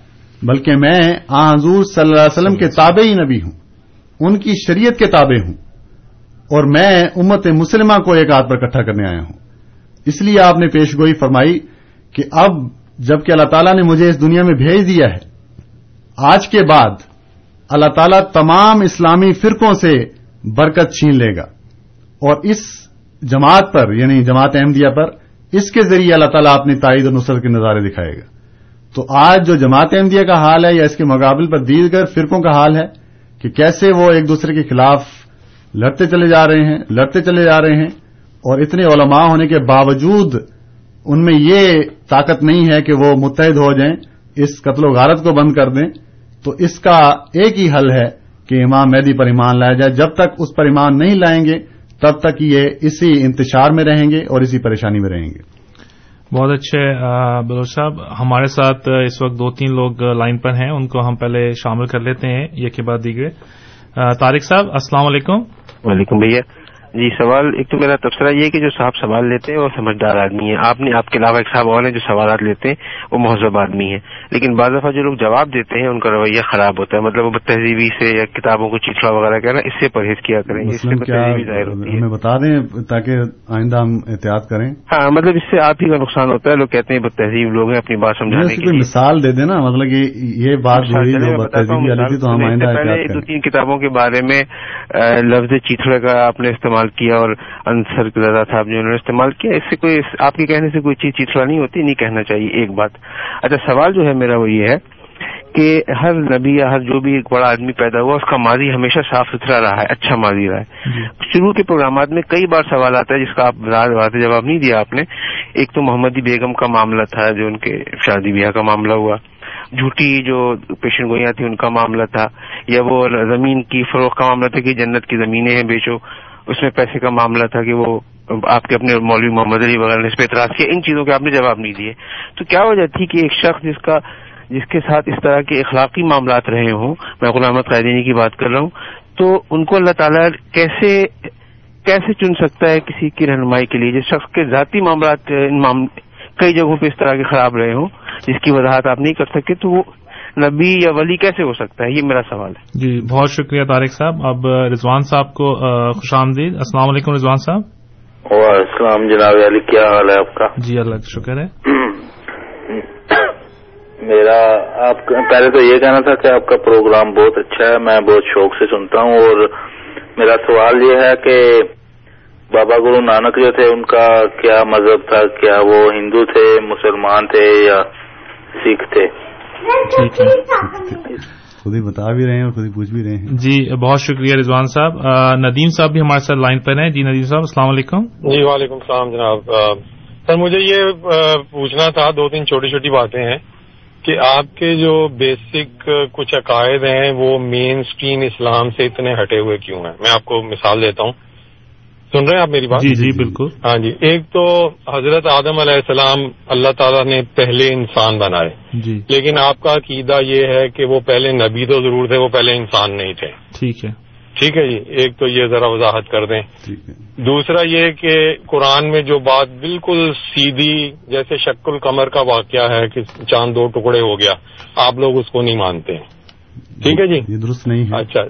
بلکہ میں آ حضور صلی اللہ علیہ وسلم کے تابع ہی نبی ہوں۔ ان کی شریعت کے تابع ہوں۔ اور میں امت مسلمہ کو ایک ہاتھ پر اکٹھا کرنے آیا ہوں۔ اس لیے آپ نے پیشگوئی فرمائی کہ اب جبکہ اللہ تعالیٰ نے مجھے اس دنیا میں بھیج دیا ہے، آج کے بعد اللہ تعالیٰ تمام اسلامی فرقوں سے برکت چھین لے گا۔ اور اس جماعت پر یعنی جماعت احمدیہ پر، اس کے ذریعے اللہ تعالیٰ اپنی تائید و نصرت کے نظارے دکھائے گا۔ تو آج جو جماعت احمدیہ کا حال ہے یا اس کے مقابل پر دیگر فرقوں کا حال ہے کہ کیسے وہ ایک دوسرے کے خلاف لڑتے چلے جا رہے ہیں لڑتے چلے جا رہے ہیں اور اتنے علماء ہونے کے باوجود ان میں یہ طاقت نہیں ہے کہ وہ متحد ہو جائیں اس قتل و غارت کو بند کر دیں۔ تو اس کا ایک ہی حل ہے کہ امام مہدی پر ایمان لایا جائے۔ جب تک اس پر ایمان نہیں لائیں گے تب تک یہ اسی انتشار میں رہیں گے اور اسی پریشانی میں رہیں گے۔ بہت اچھے بلوچ صاحب ہمارے ساتھ اس وقت دو تین لوگ لائن پر ہیں ان کو ہم پہلے شامل کر لیتے ہیں یہ کے بعد دیگرے آ، طارق صاحب السلام علیکم۔ وعلیکم بھیا۔ جی سوال ایک تو میرا تبصرہ یہ کہ جو صاحب سوال لیتے ہیں وہ سمجھدار آدمی ہیں۔ آپ نے آپ کے علاوہ ایک صاحب اور ہیں جو سوالات لیتے ہیں وہ مہذب آدمی ہیں۔ لیکن بعض دفعہ جو لوگ جواب دیتے ہیں ان کا رویہ خراب ہوتا ہے۔ مطلب وہ تہذیبی سے یا کتابوں کو چیچڑا وغیرہ کہنا اس سے پرہیز کیا کریں اس سے ظاہر ہوتی ہے۔ بتا دیں تاکہ آئندہ ہم احتیاط کریں؟ ہاں مطلب اس سے آپ ہی کا نقصان ہوتا ہے۔ لوگ کہتے ہیں بد تہذیب لوگ ہیں اپنی بات سمجھانے کی کے کوئی لیے۔ مثال دے دینا مطلب کہ یہ بات تھی تو ہم. آئندہ دو تین کتابوں کے بارے میں لفظ چیتڑے کا آپ نے استعمال کیا اور انصر رضا صاحب جو انہوں نے استعمال کیا اس سے کوئی آپ کے کہنے سے کوئی چیز چیتڑا نہیں ہوتی نہیں کہنا چاہیے ایک بات۔ اچھا سوال جو ہے میرا وہ یہ ہے کہ ہر نبی یا ہر جو بھی ایک بڑا آدمی پیدا ہوا اس کا ماضی ہمیشہ صاف ستھرا رہا ہے اچھا ماضی رہا ہے۔ شروع کے پروگرامات میں کئی بار سوال آتا ہے جس کا آپ واضح جواب نہیں دیا آپ نے ایک تو محمدی بیگم کا معاملہ تھا جو ان کے شادی بیاہ کا معاملہ ہوا۔ جھوٹی جو پیشن گوئیاں تھیں ان کا معاملہ تھا۔ یا وہ زمین کی فروخت کا معاملہ تھا کہ جنت کی زمینیں ہیں بیچو۔ اس میں پیسے کا معاملہ تھا کہ وہ آپ کے اپنے مولوی محمد علی وغیرہ نے اس پہ اعتراض کیا، ان چیزوں کے آپ نے جواب نہیں دیے۔ تو کیا وجہ تھی کہ ایک شخص جس کا، جس کے ساتھ اس طرح کے اخلاقی معاملات رہے ہوں، میں غلام احمد قائدینی جی کی بات کر رہا ہوں، تو ان کو اللہ تعالیٰ کیسے کیسے چن سکتا ہے کسی کی رہنمائی کے لیے؟ جس شخص کے ذاتی معاملات، ان کئی جگہوں پہ اس طرح کے خراب رہے ہوں، جس کی وضاحت آپ نہیں کر سکتے، تو وہ نبی یا ولی کیسے ہو سکتا ہے؟ یہ میرا سوال ہے۔ جی بہت شکریہ طارق صاحب۔ اب رضوان صاحب کو خوش آمدید۔ السلام علیکم رضوان صاحب۔ السلام جناب علی کیا حال ہے آپ کا؟ جی اللہ کا شکر ہے۔ میرا آپ پہلے تو یہ کہنا تھا کہ آپ کا پروگرام بہت اچھا ہے میں بہت شوق سے سنتا ہوں اور میرا سوال یہ ہے کہ بابا گرو نانک جو تھے ان کا کیا مذہب تھا؟ کیا وہ ہندو تھے مسلمان تھے یا سکھ تھے؟ ٹھیک ہے۔ خود ہی بتا بھی رہے ہیں اور خود ہی پوچھ بھی رہے ہیں۔ جی بہت شکریہ رضوان صاحب۔ ندیم صاحب بھی ہمارے ساتھ لائن پر ہیں۔ جی ندیم صاحب السلام علیکم۔ جی وعلیکم السلام جناب۔ سر مجھے یہ پوچھنا تھا دو تین چھوٹی چھوٹی باتیں ہیں کہ آپ کے جو بیسک کچھ عقائد ہیں وہ مین اسٹریم اسلام سے اتنے ہٹے ہوئے کیوں ہیں؟ میں آپ کو مثال دیتا ہوں۔ سن رہے ہیں آپ میری بات؟ جی جی بالکل۔ ہاں جی۔ ایک تو حضرت آدم علیہ السلام اللہ تعالیٰ نے پہلے انسان بنائے۔ جی۔ لیکن آپ کا عقیدہ یہ ہے کہ وہ پہلے نبی تو ضرور تھے وہ پہلے انسان نہیں تھے۔ ٹھیک ہے۔ ٹھیک ہے جی۔ ایک تو یہ ذرا وضاحت کر دیں۔ دوسرا یہ کہ قرآن میں جو بات بالکل سیدھی جیسے شک القمر کا واقعہ ہے کہ چاند دو ٹکڑے ہو گیا آپ لوگ اس کو نہیں مانتے۔ ٹھیک ہے جی؟ درست نہیں اچھا۔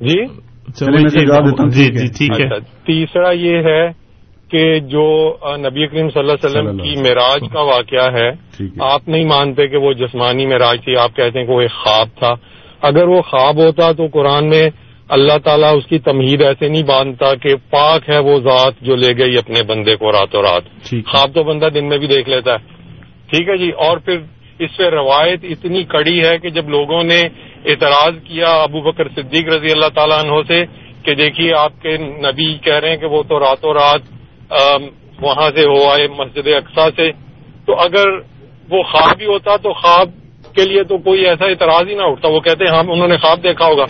جی؟ جی جواب دیتا ہوں، جی ٹھیک ہے۔ جی ٹھیک ہے۔ اچھا تیسرا یہ ہے کہ جو نبی کریم صلی اللہ علیہ وسلم کی معراج کا واقعہ ہے آپ نہیں مانتے کہ وہ جسمانی معراج تھی آپ کہتے ہیں کہ وہ ایک خواب تھا۔ اگر وہ خواب ہوتا تو قرآن میں اللہ تعالیٰ اس کی تمہید ایسے نہیں باندھتا کہ پاک ہے وہ ذات جو لے گئی اپنے بندے کو راتوں رات۔ خواب تو بندہ دن میں بھی دیکھ لیتا ہے۔ ٹھیک ہے جی اور پھر اس پہ روایت اتنی کڑی ہے کہ جب لوگوں نے اعتراض کیا ابو بکر صدیق رضی اللہ تعالیٰ عنہ سے کہ دیکھیے آپ کے نبی کہہ رہے ہیں کہ وہ تو راتوں رات وہاں سے ہو آئے مسجد اقسا سے۔ تو اگر وہ خواب بھی ہوتا تو خواب کے لیے تو کوئی ایسا اعتراض ہی نہ اٹھتا۔ وہ کہتے ہیں ہم انہوں نے خواب دیکھا ہوگا۔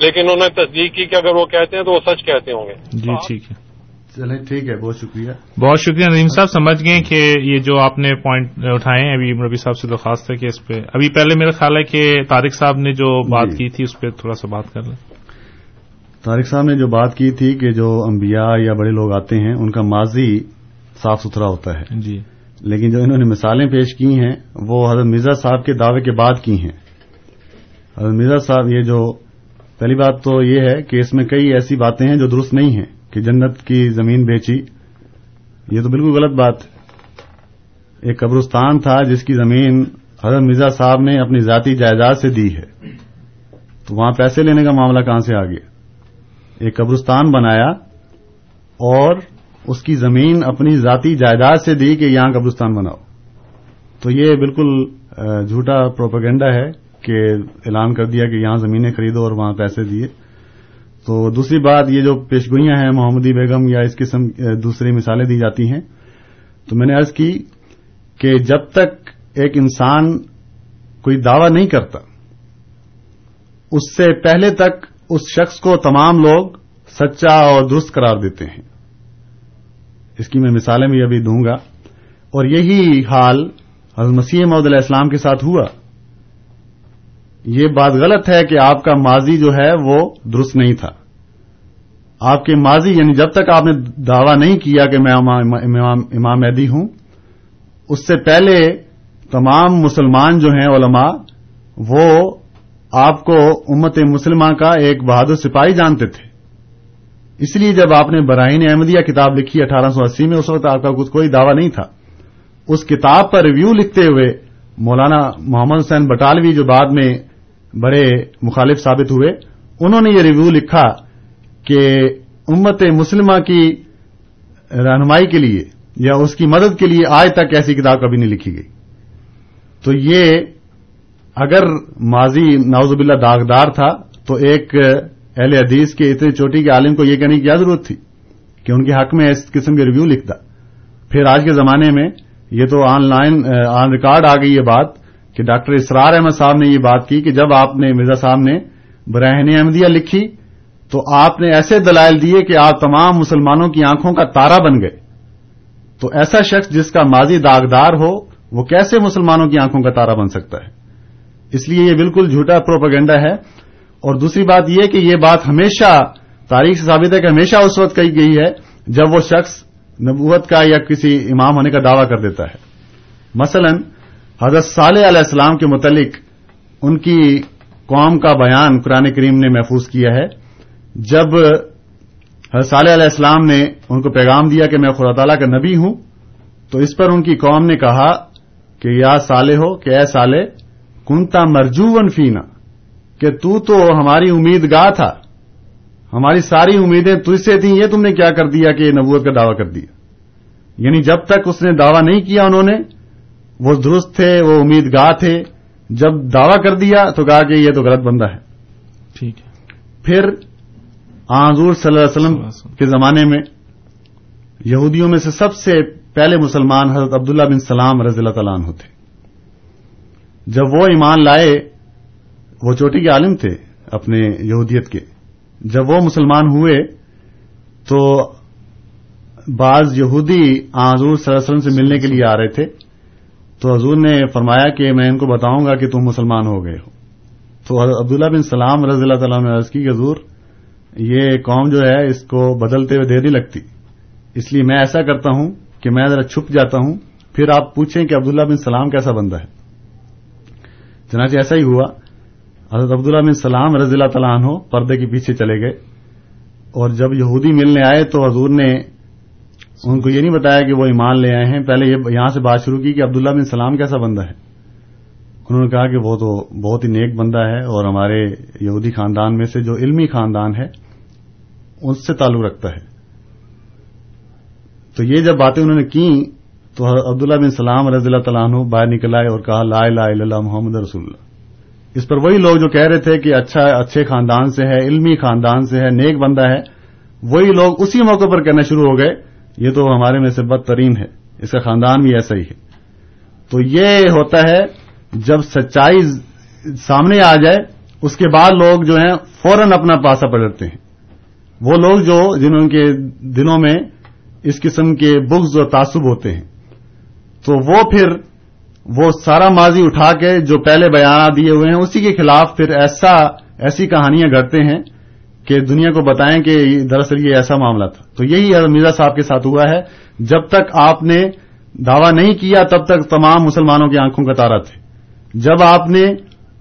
لیکن انہوں نے تصدیق کی کہ اگر وہ کہتے ہیں تو وہ سچ کہتے ہوں گے۔ جی ٹھیک ہے۔ چلیں ٹھیک ہے بہت شکریہ۔ بہت شکریہ ندیم صاحب سمجھ گئے کہ یہ جو آپ نے پوائنٹ اٹھائے ہیں ابھی ربی صاحب سے درخواست ہے کہ اس پہ ابھی پہلے میرا خیال ہے کہ طارق صاحب نے جو بات جی۔ کی تھی اس پہ تھوڑا سا بات کر لیں۔ طارق صاحب نے جو بات کی تھی کہ جو انبیاء یا بڑے لوگ آتے ہیں ان کا ماضی صاف ستھرا ہوتا ہے۔ جی۔ لیکن جو انہوں نے مثالیں پیش کی ہیں وہ حضرت مرزا صاحب کے دعوے کے بعد کی ہیں۔ حضرت مرزا صاحب یہ جو پہلی بات تو یہ ہے کہ اس میں کئی ایسی باتیں ہیں جو درست نہیں ہیں۔ کہ جنت کی زمین بیچی، یہ تو بالکل غلط بات ہے۔ ایک قبرستان تھا جس کی زمین حضرت مرزا صاحب نے اپنی ذاتی جائیداد سے دی ہے۔ تو وہاں پیسے لینے کا معاملہ کہاں سے آ گیا؟ ایک قبرستان بنایا اور اس کی زمین اپنی ذاتی جائیداد سے دی کہ یہاں قبرستان بناؤ۔ تو یہ بالکل جھوٹا پروپیگنڈا ہے کہ اعلان کر دیا کہ یہاں زمینیں خریدو اور وہاں پیسے دیے۔ تو دوسری بات، یہ جو پیشگوئیاں ہیں محمدی بیگم یا اس قسم دوسری مثالیں دی جاتی ہیں، تو میں نے عرض کی کہ جب تک ایک انسان کوئی دعوی نہیں کرتا، اس سے پہلے تک اس شخص کو تمام لوگ سچا اور درست قرار دیتے ہیں۔ اس کی میں مثالیں بھی ابھی دوں گا۔ اور یہی حال حضرت مسیح محدود علیہ السلام کے ساتھ ہوا۔ یہ بات غلط ہے کہ آپ کا ماضی جو ہے وہ درست نہیں تھا۔ آپ کے ماضی یعنی جب تک آپ نے دعویٰ نہیں کیا کہ میں امام مہدی ہوں، اس سے پہلے تمام مسلمان جو ہیں علماء، وہ آپ کو امت مسلمہ کا ایک بہادر سپاہی جانتے تھے۔ اس لیے جب آپ نے براہین احمدیہ کتاب لکھی اٹھارہ سو اسی میں، اس وقت آپ کا کچھ کوئی دعویٰ نہیں تھا۔ اس کتاب پر ریویو لکھتے ہوئے مولانا محمد حسین بٹالوی جو بعد میں بڑے مخالف ثابت ہوئے۔ انہوں نے یہ ریویو لکھا کہ امت مسلمہ کی رہنمائی کے لیے یا اس کی مدد کے لیے آج تک ایسی کتاب کبھی نہیں لکھی گئی۔ تو یہ اگر ماضی ناوز باللہ داغدار تھا، تو ایک اہل حدیث کے اتنے چوٹی کے عالم کو یہ کہنے کی کیا ضرورت تھی کہ ان کے حق میں اس قسم کے ریویو لکھتا۔ پھر آج کے زمانے میں یہ تو آن لائن، آن ریکارڈ آ گئی یہ بات۔ کہ ڈاکٹر اسرار احمد صاحب نے یہ بات کی کہ جب آپ نے مرزا صاحب نے براہن احمدیہ لکھی تو آپ نے ایسے دلائل دیے کہ آپ تمام مسلمانوں کی آنکھوں کا تارا بن گئے۔ تو ایسا شخص جس کا ماضی داغدار ہو، وہ کیسے مسلمانوں کی آنکھوں کا تارا بن سکتا ہے؟ اس لیے یہ بالکل جھوٹا پروپگنڈا ہے۔ اور دوسری بات یہ کہ یہ بات ہمیشہ تاریخ سے ثابت ہے کہ ہمیشہ اس وقت کہی گئی ہے جب وہ شخص نبوت کا یا کسی امام ہونے کا دعوی کر دیتا ہے۔ مثلا حضرت صالح علیہ السلام کے متعلق ان کی قوم کا بیان قرآن کریم نے محفوظ کیا ہے۔ جب حضرت صالح علیہ السلام نے ان کو پیغام دیا کہ میں خدا تعالیٰ کا نبی ہوں، تو اس پر ان کی قوم نے کہا کہ یا صالح ہو، کہ اے صالح، کنتا مرجون فینا، کہ تو تو ہماری امید گاہ تھا۔ ہماری ساری امیدیں تجھ سے تھیں، یہ تم نے کیا کر دیا کہ یہ نبوت کا دعوی کر دیا۔ یعنی جب تک اس نے دعوی نہیں کیا انہوں نے وہ درست تھے وہ امید گاہ تھے۔ جب دعوی کر دیا تو کہا کہ یہ تو غلط بندہ ہے۔ ٹھیک ہے۔ پھر حضور صلی اللہ علیہ وسلم۔ کے زمانے میں یہودیوں میں سے سب سے پہلے مسلمان حضرت عبداللہ بن سلام رضی اللہ تعالیٰ عنہ تھے۔ جب وہ ایمان لائے وہ چوٹی کے عالم تھے اپنے یہودیت کے۔ جب وہ مسلمان ہوئے تو بعض یہودی حضور صلی اللہ علیہ وسلم سے ملنے کے لیے آ رہے تھے۔ تو حضور نے فرمایا کہ میں ان کو بتاؤں گا کہ تم مسلمان ہو گئے ہو۔ تو عبداللہ بن سلام رضی اللہ تعالیٰ نے عرض کی کہ حضور، یہ قوم جو ہے، اس کو بدلتے ہوئے دیر نہیں لگتی۔ اس لیے میں ایسا کرتا ہوں کہ میں ذرا چھپ جاتا ہوں، پھر آپ پوچھیں کہ عبداللہ بن سلام کیسا بندہ ہے۔ چنانچہ ایسا ہی ہوا۔ حضرت عبداللہ بن سلام رضی اللہ تعالیٰ عنہ پردے کے پیچھے چلے گئے۔ اور جب یہودی ملنے آئے تو حضور نے ان کو یہ نہیں بتایا کہ وہ ایمان لے آئے ہیں۔ پہلے یہاں سے بات شروع کی کہ عبداللہ بن سلام کیسا بندہ ہے۔ انہوں نے کہا کہ وہ تو بہت ہی نیک بندہ ہے اور ہمارے یہودی خاندان میں سے جو علمی خاندان ہے، اس سے تعلق رکھتا ہے۔ تو یہ جب باتیں انہوں نے کی تو عبداللہ بن سلام رضی اللہ تعالیٰ عنہ باہر نکل آئے اور کہا، لا الہ الا اللہ محمد رسول اللہ۔ اس پر وہی لوگ جو کہہ رہے تھے کہ اچھا اچھے خاندان سے ہے، علمی خاندان سے ہے، نیک بندہ ہے، وہی لوگ اسی موقع پر کہنا شروع ہو گئے۔ یہ تو ہمارے میں سے بدترین ہے، اس کا خاندان بھی ایسا ہی ہے۔ تو یہ ہوتا ہے، جب سچائی سامنے آ جائے، اس کے بعد لوگ جو ہیں، فوراً اپنا پاسا پلٹتے ہیں۔ وہ لوگ جو، جنہوں کے دلوں میں اس قسم کے بغض اور تعصب ہوتے ہیں۔ تو وہ پھر، وہ سارا ماضی اٹھا کے جو پہلے بیانات دیے ہوئے ہیں، اسی کے خلاف پھر ایسا، ایسی کہانیاں گھڑتے ہیں کہ دنیا کو بتائیں کہ دراصل یہ ایسا معاملہ تھا۔ تو یہی مرزا صاحب کے ساتھ ہوا ہے۔ جب تک آپ نے دعویٰ نہیں کیا، تب تک تمام مسلمانوں کی آنکھوں کا تارا تھے۔ جب آپ نے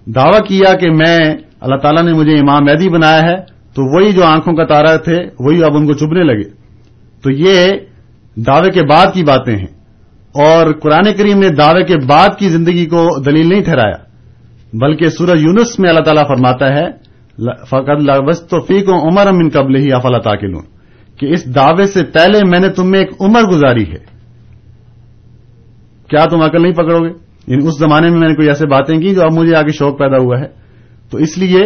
دعویٰ کیا کہ میں، اللہ تعالیٰ نے مجھے امام میدی بنایا ہے، تو وہی جو آنکھوں کا تارا تھے، وہی اب ان کو چبنے لگے۔ تو یہ دعوے کے بعد کی باتیں ہیں۔ اور قرآن کریم نے دعوے کے بعد کی زندگی کو دلیل نہیں ٹھہرایا، بلکہ سورج یونس میں اللہ تعالیٰ فرماتا ہے فقط لبس تو فی کو عمر امن قبل ہی افلا تاکل کہ اس دعوے سے پہلے میں نے تم میں ایک عمر گزاری ہے۔ کیا تم عقل نہیں پکڑو گے؟ یعنی اس زمانے میں میں نے کوئی ایسے باتیں کی جو اب مجھے آگے شوق پیدا ہوا ہے۔ تو اس لیے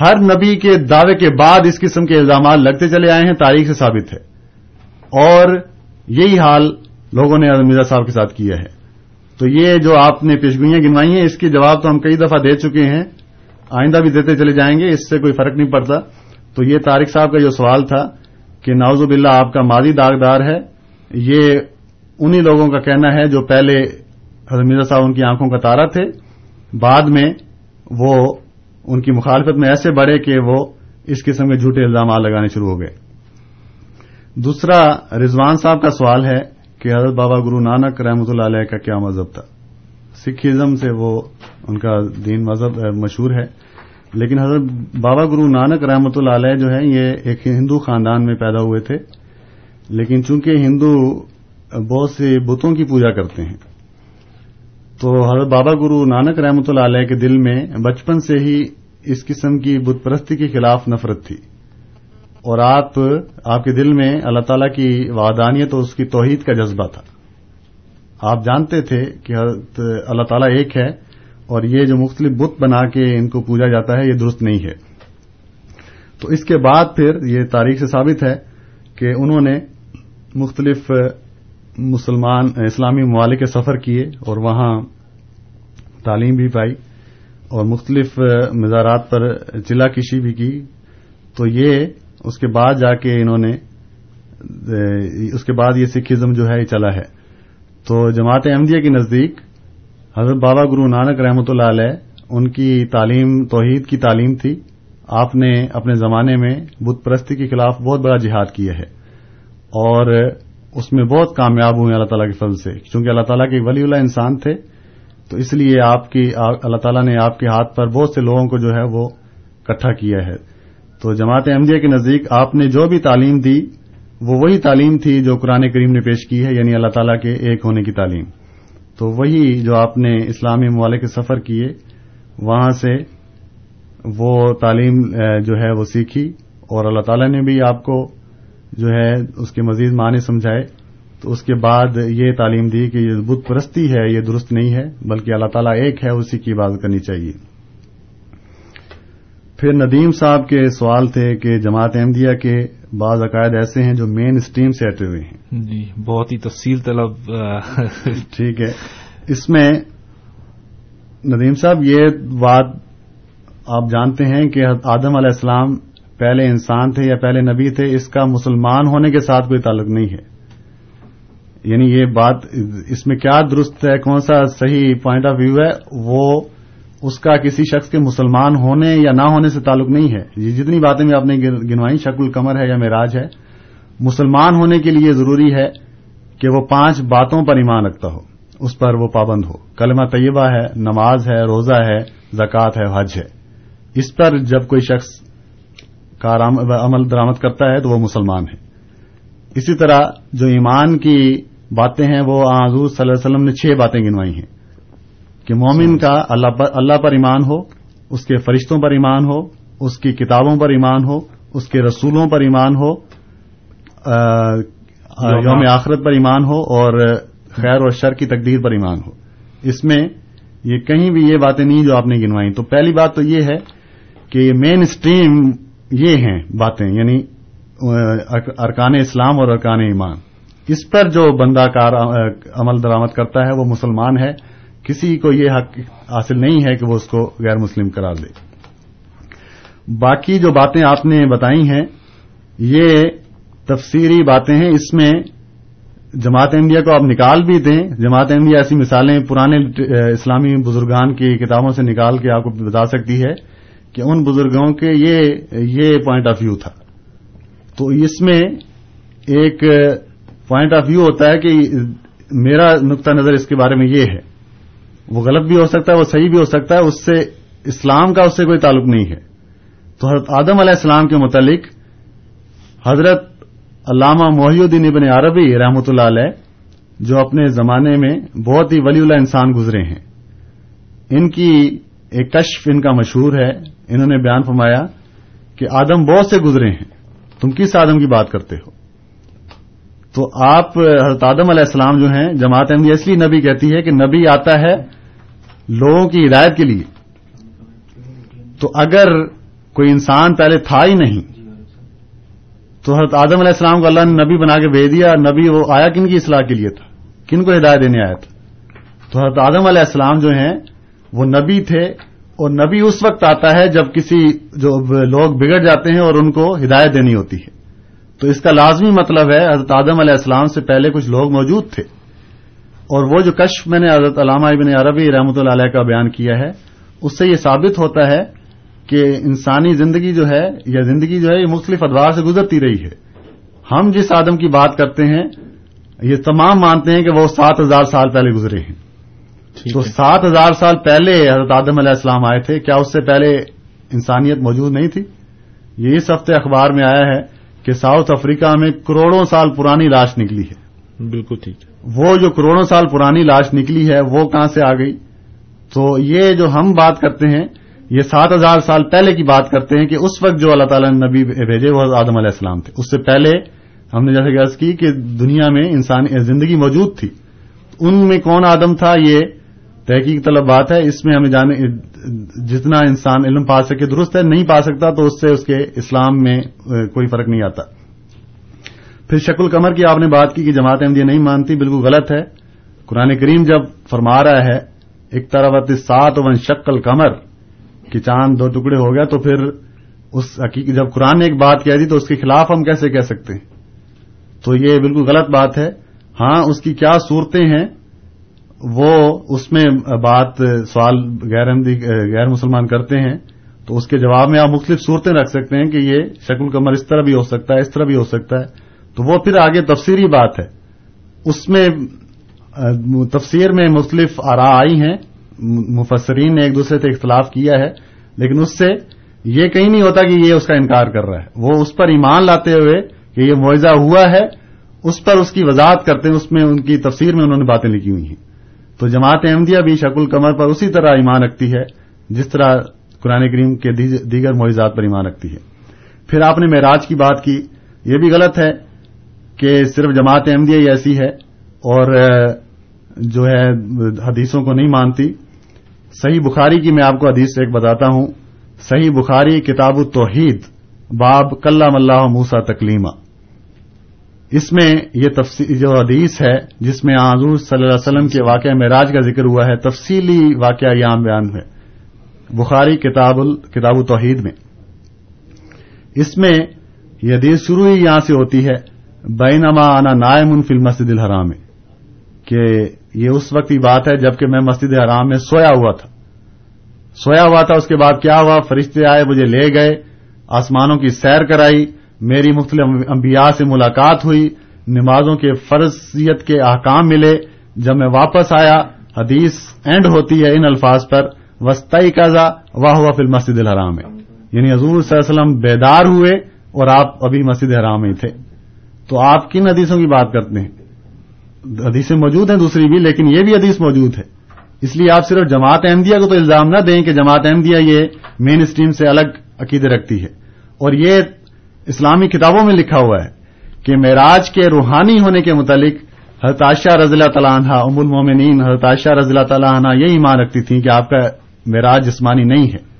ہر نبی کے دعوے کے بعد اس قسم کے الزامات لگتے چلے آئے ہیں، تاریخ سے ثابت ہے۔ اور یہی حال لوگوں نے مرزا صاحب کے ساتھ کیا ہے۔ تو یہ جو آپ نے پیشگوئیاں گنوائی ہیں، اس کے جواب تو ہم کئی دفعہ دے چکے ہیں۔ آئندہ بھی دیتے چلے جائیں گے، اس سے کوئی فرق نہیں پڑتا۔ تو یہ طارق صاحب کا جو سوال تھا کہ ناوز باللہ آپ کا ماضی داغدار ہے، یہ انہی لوگوں کا کہنا ہے جو پہلے حضرت مرزا صاحب ان کی آنکھوں کا تارا تھے، بعد میں وہ ان کی مخالفت میں ایسے بڑھے کہ وہ اس قسم کے جھوٹے الزامات لگانے شروع ہو گئے۔ دوسرا رضوان صاحب کا سوال ہے کہ حضرت بابا گرو نانک رحمۃ اللہ علیہ کا کیا مذہب تھا؟ سکھزم سے وہ ان کا دین مذہب مشہور ہے۔ لیکن حضرت بابا گرو نانک رحمۃ اللہ علیہ جو ہے یہ ایک ہندو خاندان میں پیدا ہوئے تھے۔ لیکن چونکہ ہندو بہت سے بتوں کی پوجا کرتے ہیں، تو حضرت بابا گرو نانک رحمۃ اللہ علیہ کے دل میں بچپن سے ہی اس قسم کی بت پرستی کے خلاف نفرت تھی۔ اور آپ آپ کے دل میں اللہ تعالی کی وادانیت اور اس کی توحید کا جذبہ تھا۔ آپ جانتے تھے کہ اللہ تعالیٰ ایک ہے۔ اور یہ جو مختلف بت بنا کے ان کو پوجا جاتا ہے، یہ درست نہیں ہے۔ تو اس کے بعد پھر یہ تاریخ سے ثابت ہے کہ انہوں نے مختلف مسلمان، اسلامی ممالک کے سفر کیے اور وہاں تعلیم بھی پائی اور مختلف مزارات پر چلا کشی بھی کی۔ تو یہ اس کے بعد جا کے انہوں نے، اس کے بعد یہ سکھزم جو ہے، یہ چلا ہے۔ تو جماعت احمدیہ کے نزدیک حضرت بابا گرو نانک رحمۃ اللہ علیہ، ان کی تعلیم، توحید کی تعلیم تھی۔ آپ نے اپنے زمانے میں بت پرستی کے خلاف بہت بڑا جہاد کیا ہے۔ اور اس میں بہت کامیاب ہوئے اللہ تعالیٰ کے فضل سے۔ چونکہ اللہ تعالیٰ کے ولی اللہ انسان تھے، تو اس لیے آپ کی، اللہ تعالیٰ نے آپ کے ہاتھ پر بہت سے لوگوں کو جو ہے وہ اکٹھا کیا ہے۔ تو جماعت احمدیہ کے نزدیک آپ نے جو بھی تعلیم دی، وہ وہی تعلیم تھی جو قرآن کریم نے پیش کی ہے یعنی اللہ تعالیٰ کے ایک ہونے کی تعلیم۔ تو وہی جو آپ نے اسلامی ممالک کے سفر کیے، وہاں سے وہ تعلیم جو ہے وہ سیکھی اور اللہ تعالیٰ نے بھی آپ کو جو ہے اس کے مزید معنی سمجھائے۔ تو اس کے بعد یہ تعلیم دی کہ یہ بت پرستی ہے، یہ درست نہیں ہے، بلکہ اللہ تعالیٰ ایک ہے، اسی کی عبادت کرنی چاہیے۔ پھر ندیم صاحب کے سوال تھے کہ جماعت احمدیہ کے بعض عقائد ایسے ہیں جو مین اسٹریم سے ہٹے ہوئے ہیں۔ جی بہت ہی تفصیل طلب ٹھیک ہے۔ اس میں ندیم صاحب یہ بات آپ جانتے ہیں کہ آدم علیہ السلام پہلے انسان تھے یا پہلے نبی تھے اس کا مسلمان ہونے کے ساتھ کوئی تعلق نہیں ہے۔ یعنی یہ بات اس میں کیا درست ہے کون سا صحیح پوائنٹ آف ویو ہے وہ اس کا کسی شخص کے مسلمان ہونے یا نہ ہونے سے تعلق نہیں ہے۔ یہ جتنی باتیں بھی آپ نے گنوائی شکل کمر ہے یا معراج ہے، مسلمان ہونے کے لیے ضروری ہے کہ وہ پانچ باتوں پر ایمان رکھتا ہو، اس پر وہ پابند ہو۔ کلمہ طیبہ ہے، نماز ہے، روزہ ہے، زکوٰۃ ہے، حج ہے۔ اس پر جب کوئی شخص کا عمل درامد کرتا ہے تو وہ مسلمان ہے۔ اسی طرح جو ایمان کی باتیں ہیں، وہ حضور صلی اللہ علیہ وسلم نے چھ باتیں گنوائی ہیں۔ کہ مومن کا اللہ پر اللہ پر ایمان ہو اس کے فرشتوں پر ایمان ہو اس کی کتابوں پر ایمان ہو اس کے رسولوں پر ایمان ہو یوم آخرت پر ایمان ہو اور خیر اور شر کی تقدیر پر ایمان ہو۔ اس میں یہ کہیں بھی یہ باتیں نہیں جو آپ نے گنوائی تو پہلی بات تو یہ ہے کہ مین اسٹریم یہ ہیں باتیں یعنی ارکان اسلام اور ارکان ایمان۔ اس پر جو بندہ کار عمل درامد کرتا ہے وہ مسلمان ہے۔ کسی کو یہ حق حاصل نہیں ہے کہ وہ اس کو غیر مسلم قرار دے۔ باقی جو باتیں آپ نے بتائی ہیں، یہ تفسیری باتیں ہیں۔ اس میں جماعت انڈیا کو آپ نکال بھی دیں۔ جماعت انڈیا ایسی مثالیں پرانے اسلامی بزرگان کی کتابوں سے نکال کے آپ کو بتا سکتی ہے کہ ان بزرگوں کے یہ یہ پوائنٹ آف ویو تھا۔ تو اس میں ایک پوائنٹ آف ویو ہوتا ہے کہ میرا نقطہ نظر اس کے بارے میں یہ ہے۔ وہ غلط بھی ہو سکتا ہے، وہ صحیح بھی ہو سکتا ہے، اس سے اسلام کا اس سے کوئی تعلق نہیں ہے۔ تو حضرت آدم علیہ السلام کے متعلق حضرت علامہ محی الدین ابن عربی رحمۃ اللہ علیہ، جو اپنے زمانے میں بہت ہی ولی اللہ انسان گزرے ہیں، ان کی ایک کشف ان کا مشہور ہے۔ انہوں نے بیان فرمایا کہ آدم بہت سے گزرے ہیں۔ تم کس آدم کی بات کرتے ہو؟ تو آپ حضرت آدم علیہ السلام جو ہیں، جماعت احمدیہ اس لیے نبی کہتی ہے کہ نبی آتا ہے لوگوں کی ہدایت کے لیے۔ تو اگر کوئی انسان پہلے تھا ہی نہیں، تو حضرت آدم علیہ السلام کو اللہ نے نبی بنا کے بھیج دیا۔ نبی وہ آیا کن کی اصلاح کے لیے تھا؟ کن کو ہدایت دینے آیا تھا؟ تو حضرت آدم علیہ السلام جو ہیں، وہ نبی تھے اور نبی اس وقت آتا ہے جب کسی جو لوگ بگڑ جاتے ہیں اور ان کو ہدایت دینی ہوتی ہے۔ تو اس کا لازمی مطلب ہے حضرت آدم علیہ السلام سے پہلے کچھ لوگ موجود تھے۔ اور وہ جو کشف میں نے حضرت علامہ ابن عربی رحمۃ اللہ علیہ کا بیان کیا ہے اس سے یہ ثابت ہوتا ہے کہ انسانی زندگی جو ہے یا زندگی جو ہے یہ مختلف ادوار سے گزرتی رہی ہے۔ ہم جس آدم کی بات کرتے ہیں یہ تمام مانتے ہیں کہ وہ سات ہزار سال پہلے گزرے ہیں۔ تو سات ہزار سال پہلے حضرت آدم علیہ السلام آئے تھے کیا اس سے پہلے انسانیت موجود نہیں تھی؟ یہ اس ہفتے اخبار میں آیا ہے کہ ساؤتھ افریقہ میں کروڑوں سال پرانی لاش نکلی ہے۔ بالکل ٹھیک وہ جو کروڑوں سال پرانی لاش نکلی ہے وہ کہاں سے آ گئی؟ تو یہ جو ہم بات کرتے ہیں یہ سات ہزار سال پہلے کی بات کرتے ہیں کہ اس وقت جو اللہ تعالیٰ نے نبی بھیجے وہ آدم علیہ السلام تھے۔ اس سے پہلے ہم نے جیسے عرض کی کہ دنیا میں انسان زندگی موجود تھی۔ ان میں کون آدم تھا؟ یہ تحقیق طلب بات ہے، اس میں ہمیں جانے جتنا انسان علم پا سکے، درست ہے، نہیں پا سکتا، تو اس سے اس کے اسلام میں کوئی فرق نہیں آتا۔ پھر شکل کمر کی آپ نے بات کی کہ جماعت احمدیہ نہیں مانتی، بالکل غلط ہے۔ قرآن کریم جب فرما رہا ہے، ایک طرف سات ون شکل کمر کہ چاند دو ٹکڑے ہو گیا تو پھر اس حقیقت جب قرآن نے ایک بات کہہ دی، تو اس کے خلاف ہم کیسے کہہ سکتے ہیں؟ تو یہ بالکل غلط بات ہے۔ ہاں اس کی کیا صورتیں ہیں؟ وہ اس میں بات، سوال غیر غیر مسلمان کرتے ہیں، تو اس کے جواب میں آپ مختلف صورتیں رکھ سکتے ہیں کہ یہ شکل کمر اس طرح بھی ہو سکتا ہے، اس طرح بھی ہو سکتا ہے۔ تو وہ پھر آگے تفسیری بات ہے۔ اس میں، تفسیر میں مختلف آرا آئی ہیں، مفسرین نے ایک دوسرے سے اختلاف کیا ہے، لیکن اس سے یہ کہیں نہیں ہوتا کہ یہ اس کا انکار کر رہا ہے۔ وہ اس پر ایمان لاتے ہوئے کہ یہ معاوضہ ہوا ہے، اس پر اس کی وضاحت کرتے ہیں، اس میں ان کی تفسیر میں انہوں نے باتیں لکھی ہوئی ہیں۔ تو جماعت احمدیہ بھی شکل کمر پر اسی طرح ایمان رکھتی ہے، جس طرح قرآن کریم کے دیگر معیزات پر ایمان رکھتی ہے۔ پھر آپ نے معراج کی بات کی، یہ بھی غلط ہے کہ صرف جماعت احمدیہ ہی ایسی ہے اور جو ہے، حدیثوں کو نہیں مانتی۔ صحیح بخاری کی میں آپ کو حدیث ایک بتاتا ہوں۔ صحیح بخاری کتاب التوحید، باب کلام اللہ موسا تکلیمہ۔ اس میں یہ جو حدیث ہے جس میں حضور صلی اللہ علیہ وسلم کے واقعہ معراج کا ذکر ہوا ہے، تفصیلی واقعہ یہاں بیان ہے۔ بخاری کتاب کتاب توحید میں۔ اس میں یہ حدیث شروع ہی یہاں سے ہوتی ہے، بینما آنا نائم فل مسجد الحرام میں کہ یہ اس وقت کی بات ہے جبکہ میں مسجد حرام میں سویا ہوا تھا۔ سویا ہوا تھا، اس کے بعد کیا ہوا؟ فرشتے آئے، مجھے لے گئے، آسمانوں کی سیر کرائی میری مختلف انبیاء سے ملاقات ہوئی، نمازوں کے فرضیت کے احکام ملے۔ جب میں واپس آیا، حدیث اینڈ ہوتی ہے ان الفاظ پر وسطی قزا واہ ہوا فل مسجد الحرام ہے یعنی حضور صلی اللہ علیہ وسلم بیدار ہوئے اور آپ ابھی مسجد حرام میں تھے۔ تو آپ کن حدیثوں کی بات کرتے ہیں؟ حدیثیں موجود ہیں، دوسری بھی، لیکن یہ بھی حدیث موجود ہے۔ اس لیے آپ صرف جماعت احمدیہ کو تو الزام نہ دیں کہ جماعت احمدیہ یہ مین اسٹریم سے الگ عقیدے رکھتی ہے۔ اور یہ اسلامی کتابوں میں لکھا ہوا ہے کہ معراج کے روحانی ہونے کے متعلق حضرت عائشہ رضی اللہ تعالیٰ عنہ، ام المومنین، حضرت عائشہ رضی اللہ تعالیٰ عنہ یہ ایمان رکھتی تھیں کہ آپ کا معراج جسمانی نہیں ہے۔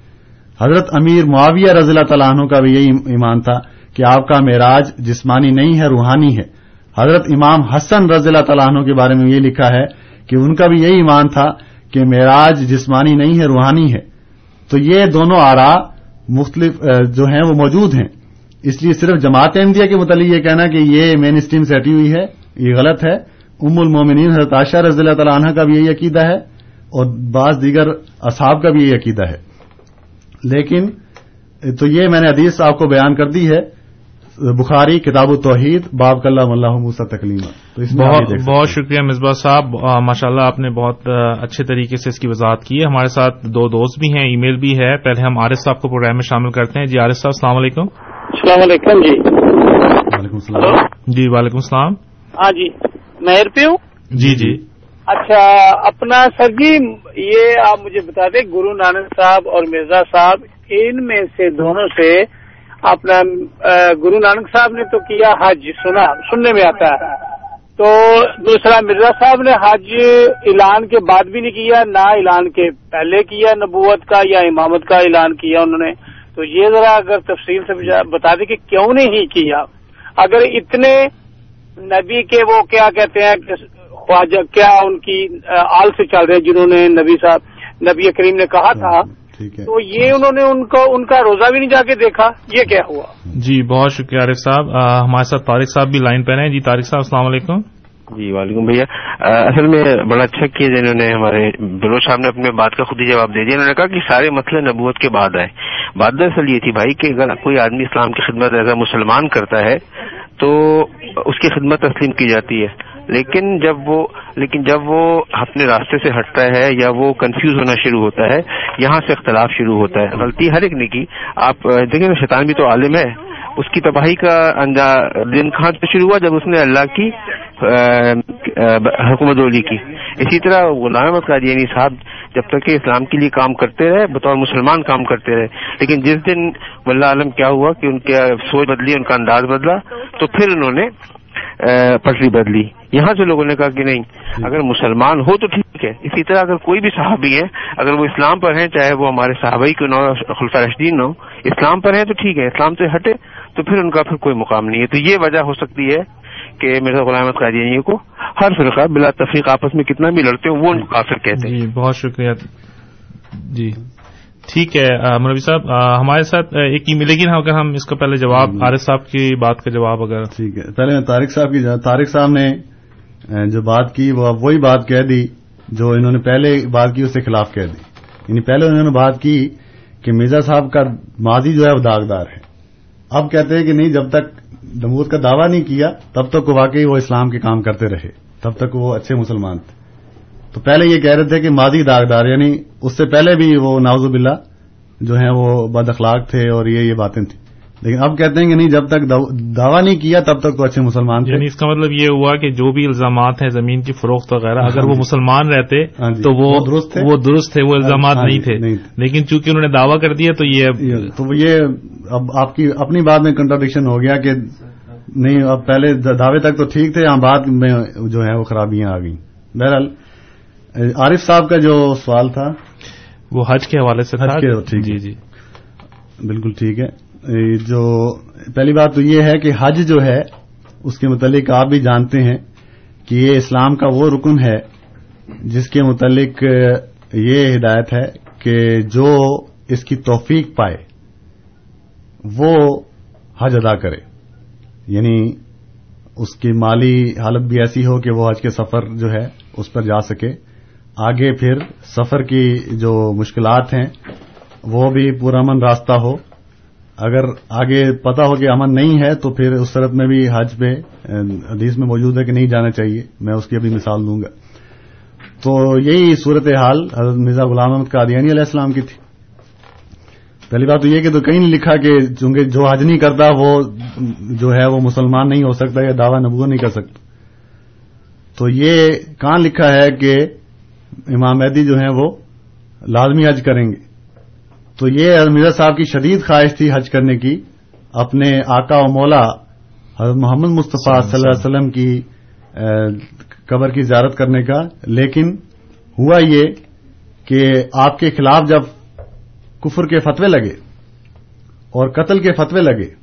حضرت امیر معاویہ رضی اللہ تعالیٰ عنہ کا بھی یہی ایمان تھا کہ آپ کا معراج جسمانی نہیں ہے، روحانی ہے۔ حضرت امام حسن رضی اللہ تعالیٰ عنہ کے بارے میں یہ لکھا ہے کہ ان کا بھی یہی ایمان تھا کہ معراج جسمانی نہیں ہے، روحانی ہے۔ تو یہ دونوں آرا مختلف، جو ہیں وہ موجود ہیں۔ اس لیے صرف جماعت احمدیہ کے متعلق یہ کہنا کہ یہ مین اسٹریم سے ہٹی ہوئی ہے یہ غلط ہے۔ ام المومنین حضرت عائشہ رضی اللہ تعالی عنہ کا بھی یہی عقیدہ ہے اور بعض دیگر اصحاب کا بھی یہی عقیدہ ہے۔ لیکن تو یہ میں نے حدیث آپ کو بیان کر دی ہے بخاری کتاب و توحید باب کلّہ اللہ موسا تکلیمہ۔ تو اس بہت بہت شکریہ مصباح صاحب۔ ماشاء اللہ آپ نے بہت اچھے طریقے سے اس کی وضاحت کی ہے۔ ہمارے ساتھ دو دوست بھی ہیں ای میل بھی ہے۔ پہلے ہم عارف صاحب کو پروگرام میں شامل کرتے ہیں۔ جی عارف صاحب السلام علیکم۔ السلام علیکم جی۔ وعلیکم السلام۔ جی وعلیکم السلام۔ ہاں جی مہر پہ ہوں؟ جی جی۔ اچھا اپنا سر جی یہ آپ مجھے بتا دیں گرو نانک صاحب اور مرزا صاحب ان میں سے دونوں سے اپنا گرو نانک صاحب نے تو کیا حج؟ سنا سننے میں آتا ہے۔ تو دوسرا مرزا صاحب نے حج اعلان کے بعد بھی نہیں کیا نہ اعلان کے پہلے کیا نبوت کا یا امامت کا اعلان کیا انہوں نے۔ تو یہ ذرا اگر تفصیل سے بتا دیں کہ کیوں نہیں کیا؟ اگر اتنے نبی کے وہ کیا کہتے ہیں خواجہ کیا ان کی آل سے چل رہے جنہوں نے نبی صاحب نبی کریم نے کہا تھا؟ تو یہ انہوں نے ان کو ان کا روزہ بھی نہیں جا کے دیکھا یہ کیا ہوا؟ جی بہت شکریہ عارف صاحب۔ ہمارے ساتھ طارق صاحب بھی لائن پہ ہیں۔ جی طارق صاحب السلام علیکم۔ جی وعلیکم بھیا۔ اصل میں بڑا اچھا کیا جنہوں نے ہمارے بلوچ صاحب نے اپنے بات کا خود ہی جواب دے دیا۔ انہوں نے کہا کہ سارے مسئلے نبوت کے بعد آئے۔ بات دراصل یہ تھی بھائی کہ اگر کوئی آدمی اسلام کی خدمت ایز مسلمان کرتا ہے، تو اس کی خدمت تسلیم کی جاتی ہے۔ لیکن جب وہ، لیکن جب وہ اپنے راستے سے ہٹتا ہے یا وہ کنفیوز ہونا شروع ہوتا ہے، یہاں سے اختلاف شروع ہوتا ہے۔ غلطی ہر ایک نے کی۔ آپ، دیکھیں نا، شیطان بھی تو عالم ہے۔ اس کی تباہی کا دن کہاں سے شروع ہوا؟ جب اس نے اللہ کی حکومت ولی کی۔ اسی طرح غلام احمد قادیانی یعنی صاحب جب تک کہ اسلام کے لیے کام کرتے رہے، بطور مسلمان کام کرتے رہے، لیکن جس دن واللہ عالم کیا ہوا کہ ان کی سوچ بدلی، ان کا انداز بدلا، تو پھر انہوں نے پٹری بدلی۔ یہاں سے لوگوں نے کہا کہ نہیں، اگر مسلمان ہو تو ٹھیک ہے۔ اسی طرح اگر کوئی بھی صحابی ہے، اگر وہ اسلام پر ہیں، چاہے وہ ہمارے صحابی کو نہ خلفہ رشدین نہ ہو، اسلام پر ہیں تو ٹھیک ہے، اسلام سے ہٹے تو پھر ان کا پھر کوئی مقام نہیں ہے۔ تو یہ وجہ ہو سکتی ہے کہ مرزا غلام احمد قادیانی کو ہر فرقہ بلا تفریق آپس میں کتنا بھی لڑتے ہیں وہ ان کو کافر کہتے ہیں۔ جی بہت شکریہ۔ جی۔ ٹھیک ہے مولوی صاحب ہمارے ساتھ ایک ای ملے گی نا اگر ہم اس کا پہلے جواب عارف صاحب کی بات کا جواب اگر۔ ٹھیک ہے پہلے میں طارق صاحب کی طارق صاحب نے جو بات کی وہ وہی بات کہہ دی جو انہوں نے پہلے بات کی اس کے خلاف کہہ دی۔ یعنی پہلے انہوں نے بات کی کہ مرزا صاحب کا ماضی جو ہے وہ داغدار ہے۔ اب کہتے ہیں کہ نہیں جب تک نمود کا دعویٰ نہیں کیا، تب تک واقعی وہ اسلام کے کام کرتے رہے۔ تب تک وہ اچھے مسلمان تھے۔ تو پہلے یہ کہہ رہے تھے کہ ماضی داغدار یعنی اس سے پہلے بھی وہ ناوز باللہ جو ہیں وہ بد اخلاق تھے اور یہ یہ باتیں تھیں۔ لیکن اب کہتے ہیں کہ نہیں جب تک دعویٰ نہیں کیا تب تک تو اچھے مسلمان تھے۔ یعنی اس کا مطلب یہ ہوا کہ جو بھی الزامات ہیں زمین کی فروخت وغیرہ اگر وہ مسلمان رہتے تو وہ درست وہ درست تھے وہ الزامات نہیں تھے۔ لیکن چونکہ انہوں نے دعویٰ کر دیا تو یہ تو یہ اب آپ کی اپنی بات میں کنٹراڈکشن ہو گیا کہ نہیں اب پہلے دعوے تک تو ٹھیک تھے بعد میں جو ہے وہ خرابیاں آ گئیں۔ بہرحال عارف صاحب کا جو سوال تھا وہ حج کے حوالے سے تھا۔ جی جی۔ بالکل ٹھیک ہے۔ جو پہلی بات تو یہ ہے کہ حج جو ہے، اس کے متعلق آپ بھی جانتے ہیں کہ یہ اسلام کا وہ رکن ہے جس کے متعلق یہ ہدایت ہے کہ جو اس کی توفیق پائے، وہ حج ادا کرے۔ یعنی اس کی مالی حالت بھی ایسی ہو کہ وہ حج کے سفر جو ہے، اس پر جا سکے۔ آگے پھر سفر کی جو مشکلات ہیں، وہ بھی پرامن راستہ ہو۔ اگر آگے پتا ہو کہ امن نہیں ہے تو پھر اس صورت میں بھی حج پہ حدیث میں موجود ہے کہ نہیں جانا چاہیے۔ میں اس کی ابھی مثال دوں گا۔ تو یہی صورت حال حضرت مرزا غلام احمد قادیانی علیہ السلام کی تھی۔ پہلی بات تو یہ کہ تو کہیں نہیں لکھا کہ چونکہ جو حج نہیں کرتا وہ جو ہے وہ مسلمان نہیں ہو سکتا یا دعوی نبو نہیں کر سکتا۔ تو یہ کہاں لکھا ہے کہ امام مہدی جو ہیں وہ لازمی حج کریں گے؟ تو یہ مرزا صاحب کی شدید خواہش تھی حج کرنے کی اپنے آقا و مولا حضرت محمد مصطفیٰ صلی اللہ علیہ وسلم۔ کی قبر کی زیارت کرنے کا۔ لیکن ہوا یہ کہ آپ کے خلاف جب کفر کے فتوے لگے اور قتل کے فتوے لگے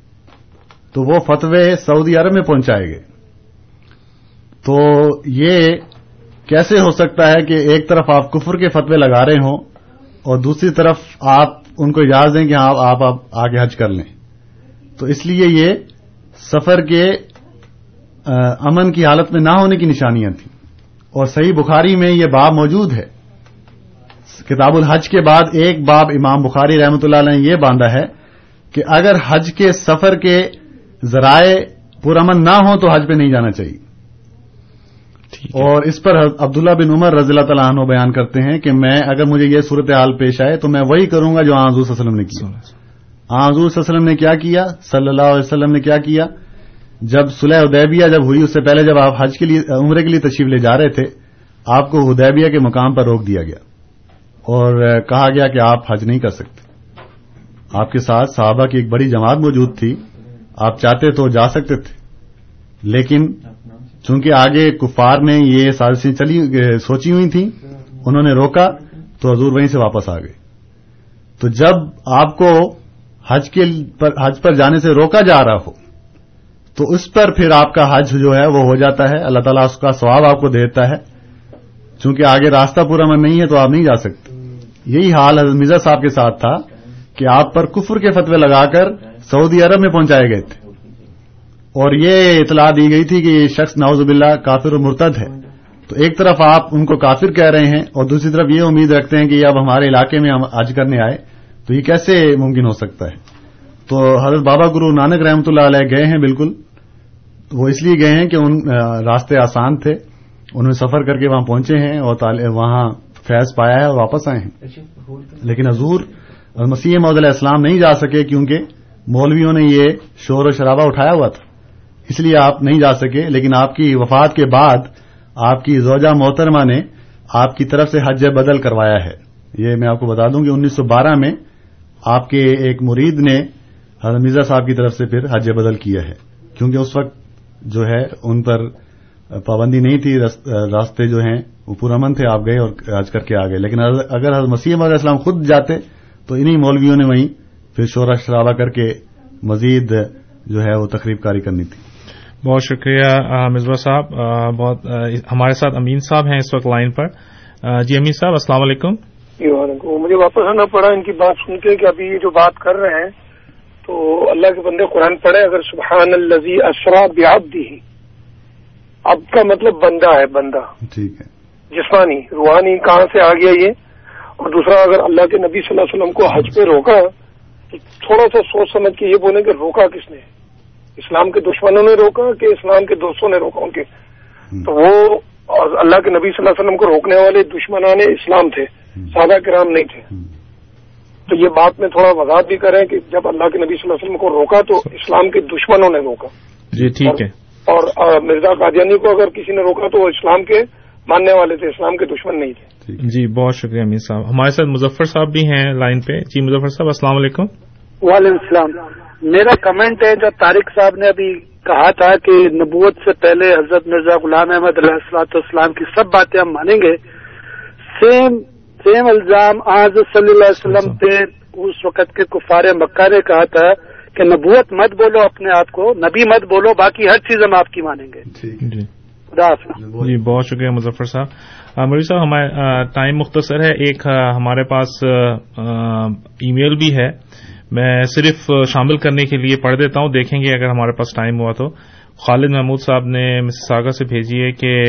تو وہ فتوے سعودی عرب میں پہنچائے گئے۔ تو یہ کیسے ہو سکتا ہے کہ ایک طرف آپ کفر کے فتوے لگا رہے ہوں اور دوسری طرف آپ ان کو اجازت دیں کہ آپ آپ آگے حج کر لیں۔ تو اس لیے یہ سفر کے امن کی حالت میں نہ ہونے کی نشانیاں تھیں۔ اور صحیح بخاری میں یہ باب موجود ہے۔ کتاب الحج کے بعد ایک باب امام بخاری رحمۃ اللہ علیہ نے یہ باندھا ہے کہ اگر حج کے سفر کے ذرائع پرامن نہ ہوں تو حج پہ نہیں جانا چاہیے۔ اور اس پر عبداللہ بن عمر رضی اللہ تعالیٰ عنہ بیان کرتے ہیں کہ میں اگر مجھے یہ صورتحال پیش آئے تو میں وہی کروں گا جو آزور صلی اللہ علیہ وسلم نے کیا۔ آزور صلی اللہ علیہ وسلم نے کیا کیا؟ صلی اللہ علیہ وسلم نے کیا کیا؟ جب صلح ادیبیہ جب ہوئی، اس سے پہلے جب آپ حج کے لیے، عمرے کے لیے تشریف لے جا رہے تھے، آپ کو ہدیبیہ کے مقام پر روک دیا گیا۔ اور کہا گیا کہ آپ حج نہیں کر سکتے۔ آپ کے ساتھ صحابہ کی ایک بڑی جماعت موجود تھی۔ آپ چاہتے تو جا سکتے تھے، لیکن چونکہ آگے کفار نے یہ سازشیں چلی، سوچی ہوئی تھیں، انہوں نے روکا تو حضور وہیں سے واپس آ گئے۔ تو جب آپ کو حج کے پر، حج پر جانے سے روکا جا رہا ہو، تو اس پر پھر آپ کا حج جو ہے وہ ہو جاتا ہے۔ اللہ تعالیٰ اس کا ثواب آپ کو دیتا ہے۔ چونکہ آگے راستہ پورا من نہیں ہے تو آپ نہیں جا سکتے۔ یہی حال حضرت مرزا صاحب کے ساتھ تھا کہ آپ پر کفر کے فتوے لگا کر سعودی عرب میں پہنچائے گئے تھے۔ اور یہ اطلاع دی گئی تھی کہ یہ شخص ناوز باللہ کافر و مرتد ہے۔ تو ایک طرف آپ ان کو کافر کہہ رہے ہیں اور دوسری طرف یہ امید رکھتے ہیں کہ یہ اب ہمارے علاقے میں ہم آج کرنے آئے۔ تو یہ کیسے ممکن ہو سکتا ہے؟ تو حضرت بابا گرو نانک رحمۃ اللہ علیہ گئے ہیں بالکل۔ وہ اس لیے گئے ہیں کہ ان راستے آسان تھے۔ انہوں نے سفر کر کے وہاں پہنچے ہیں اور وہاں فیض پایا ہے اور واپس آئے ہیں۔ لیکن حضور مسیح محدود علیہ السلام نہیں جا سکے کیونکہ مولویوں نے یہ شور و شرابہ اٹھایا ہوا تھا۔ اس لیے آپ نہیں جا سکے، لیکن آپ کی وفات کے بعد آپ کی زوجہ محترمہ نے آپ کی طرف سے حج بدل کروایا ہے۔ یہ میں آپ کو بتا دوں کہ انیس سو بارہ میں آپ کے ایک مرید نے حضرت مرزا صاحب کی طرف سے پھر حج بدل کیا ہے۔ کیونکہ اس وقت جو ہے ان پر پابندی نہیں تھی راستے جو ہیں وہ پرامن تھے، آپ گئے اور حج کر کے آ گئے۔ لیکن اگر حضرت مسیح علیہ السلام خود جاتے تو انہی مولویوں نے وہیں پھر شورا شرابہ کر کے مزید جو ہے وہ تقریب کاری کرنی تھی۔ بہت شکریہ مزبا صاحب بہت ہمارے ساتھ امین صاحب ہیں اس وقت لائن پر۔ جی امین صاحب السلام علیکم۔ جی وعلیکم۔ مجھے واپس آنا پڑا ان کی بات سن کے کہ ابھی یہ جو بات کر رہے ہیں تو اللہ کے بندے قرآن پڑھے اگر سبحان الزی اسرا بیاب دی اب کا مطلب بندہ ہے بندہ۔ ٹھیک ہے۔ جسمانی روحانی کہاں سے آ گیا یہ؟ اور دوسرا اگر اللہ کے نبی صلی اللہ علیہ وسلم کو حج پہ روکا تو تھوڑا سا سوچ سمجھ کے یہ بولیں کہ روکا کس نے؟ اسلام کے دشمنوں نے روکا کہ اسلام کے دوستوں نے روکا ان کے۔ تو وہ اللہ کے نبی صلی اللہ علیہ وسلم کو روکنے والے دشمنان اسلام تھے سادہ کرام نہیں تھے۔ تو یہ بات میں تھوڑا وضاحت بھی کریں کہ جب اللہ کے نبی صلی اللہ علیہ وسلم کو روکا تو اسلام کے دشمنوں نے روکا۔ جی ٹھیک ہے۔ اور مرزا قادیانی کو اگر کسی نے روکا تو وہ اسلام کے ماننے والے تھے اسلام کے دشمن نہیں تھے۔ جی بہت شکریہ امیر صاحب۔ ہمارے ساتھ مظفر صاحب بھی ہیں لائن پہ۔ جی مظفر صاحب السلام علیکم۔ وعلیکم السلام۔ میرا کمنٹ ہے جو طارق صاحب نے ابھی کہا تھا کہ نبوت سے پہلے حضرت مرزا غلام احمد علیہ السلاۃ والسلام کی سب باتیں ہم مانیں گے سیم سیم الزام آج صلی اللہ علیہ وسلم پہ اس وقت کے کفار مکہ نے کہا تھا کہ نبوت مت بولو اپنے آپ کو نبی مت بولو باقی ہر چیز ہم آپ کی مانیں گے۔ جی۔ جی۔ بہت شکریہ مظفر صاحب۔ مری صاحب ہمارا ٹائم مختصر ہے ایک ہمارے پاس ای میل بھی ہے۔ میں صرف شامل کرنے کے لیے پڑھ دیتا ہوں، دیکھیں گے اگر ہمارے پاس ٹائم ہوا تو۔ خالد محمود صاحب نے مس ساگا سے بھیجی ہے کہ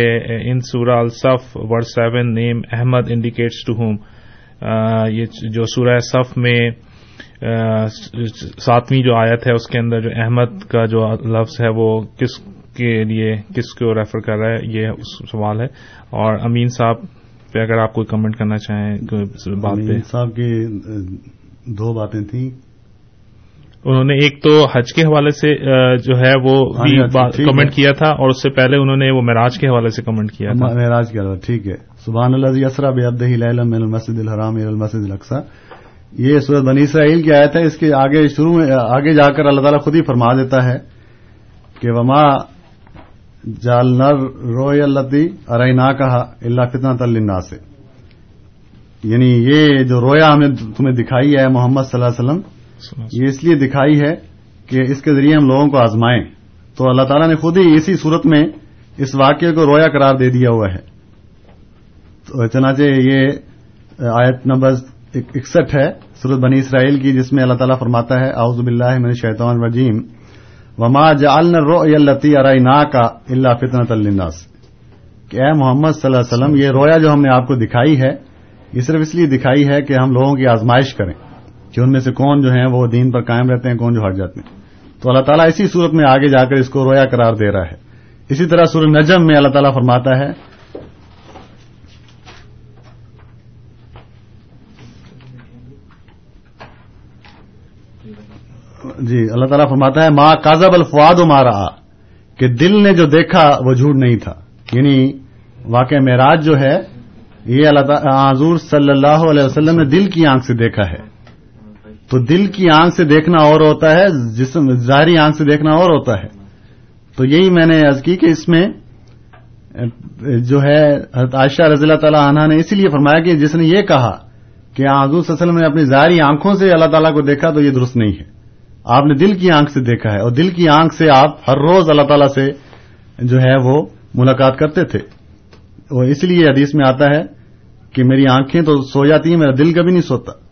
ان سورہ الصف word seven name Ahmad indicates to whom یہ جو سورہ صف میں ساتویں جو آیت ہے، اس کے اندر جو احمد کا جو لفظ ہے، وہ کس کے لیے، کس کو ریفر کر رہا ہے، یہ سوال ہے۔ اور امین صاحب، پہ اگر آپ کوئی کمنٹ کرنا چاہیں بات پہ۔ صاحب کی دو باتیں تھیں۔ انہوں نے ایک تو حج کے حوالے سے جو ہے وہ کمنٹ کیا تھا اور اس سے پہلے انہوں نے وہ معراج کے حوالے سے کمنٹ کیا تھا۔ معراج کے حوالے ٹھیک ہے۔ سبحان اللہ اسرا بے ابدی المسد الحرام المسد القسا یہ صورت بنی اسرائیل کی آیت ہے اس کے آگے شروع میں آگے جا کر اللہ تعالیٰ خود ہی فرما دیتا ہے کہ وما جال نر روی اللہ ارئی نہ کہا اللہ فتنا تلنا سے یعنی یہ جو رویا ہمیں تمہیں دکھائی ہے محمد صلی اللہ علیہ وسلم یہ اس لیے دکھائی ہے کہ اس کے ذریعے ہم لوگوں کو آزمائیں۔ تو اللہ تعالیٰ نے خود ہی اسی صورت میں اس واقعے کو رویا قرار دے دیا ہوا ہے۔ تو چنانچہ یہ آیت نمبر اکسٹھ ہے، سورت بنی اسرائیل کی، جس میں اللہ تعالیٰ فرماتا ہے، اعوذ باللہ من شیطان الرجیم۔ وما جعلنا الرؤيا التي اريناك الا فتنه للناس۔ کہ اے محمد صلی اللہ علیہ وسلم، یہ رویا جو ہم نے آپ کو دکھائی ہے، یہ صرف اس لیے دکھائی ہے کہ ہم لوگوں کی آزمائش کریں۔ کہ ان میں سے کون جو ہیں وہ دین پر قائم رہتے ہیں، کون جو ہٹ جاتے ہیں۔ تو اللہ تعالیٰ اسی صورت میں آگے جا کر اس کو رویا قرار دے رہا ہے۔ اسی طرح سورہ نجم میں اللہ تعالیٰ فرماتا ہے جی اللہ تعالیٰ فرماتا ہے ماں کازب الفواد و مارا کہ دل نے جو دیکھا وہ جھوٹ نہیں تھا۔ یعنی واقع معراج جو ہے، یہ اللہ تعالیٰ حضور صلی اللہ علیہ وسلم نے دل کی آنکھ سے دیکھا ہے۔ تو دل کی آنکھ سے دیکھنا اور ہوتا ہے، جسم، ظاہری آنکھ سے دیکھنا اور ہوتا ہے۔ تو یہی میں نے عرض کی کہ اس میں، جو ہے عائشہ رضی اللہ تعالیٰ عنہ نے اسی لیے فرمایا کہ جس نے یہ کہا کہ حضور صلی اللہ علیہ وسلم نے اپنی ظاہری آنکھوں سے اللہ تعالیٰ کو دیکھا تو یہ درست نہیں ہے۔ آپ نے دل کی آنکھ سے دیکھا ہے اور دل کی آنکھ سے آپ ہر روز اللہ تعالیٰ سے جو ہے وہ ملاقات کرتے تھے۔ وہ اس لیے حدیث میں آتا ہے کہ میری آنکھیں تو سو جاتی ہیں، میرا دل کبھی نہیں سوتا۔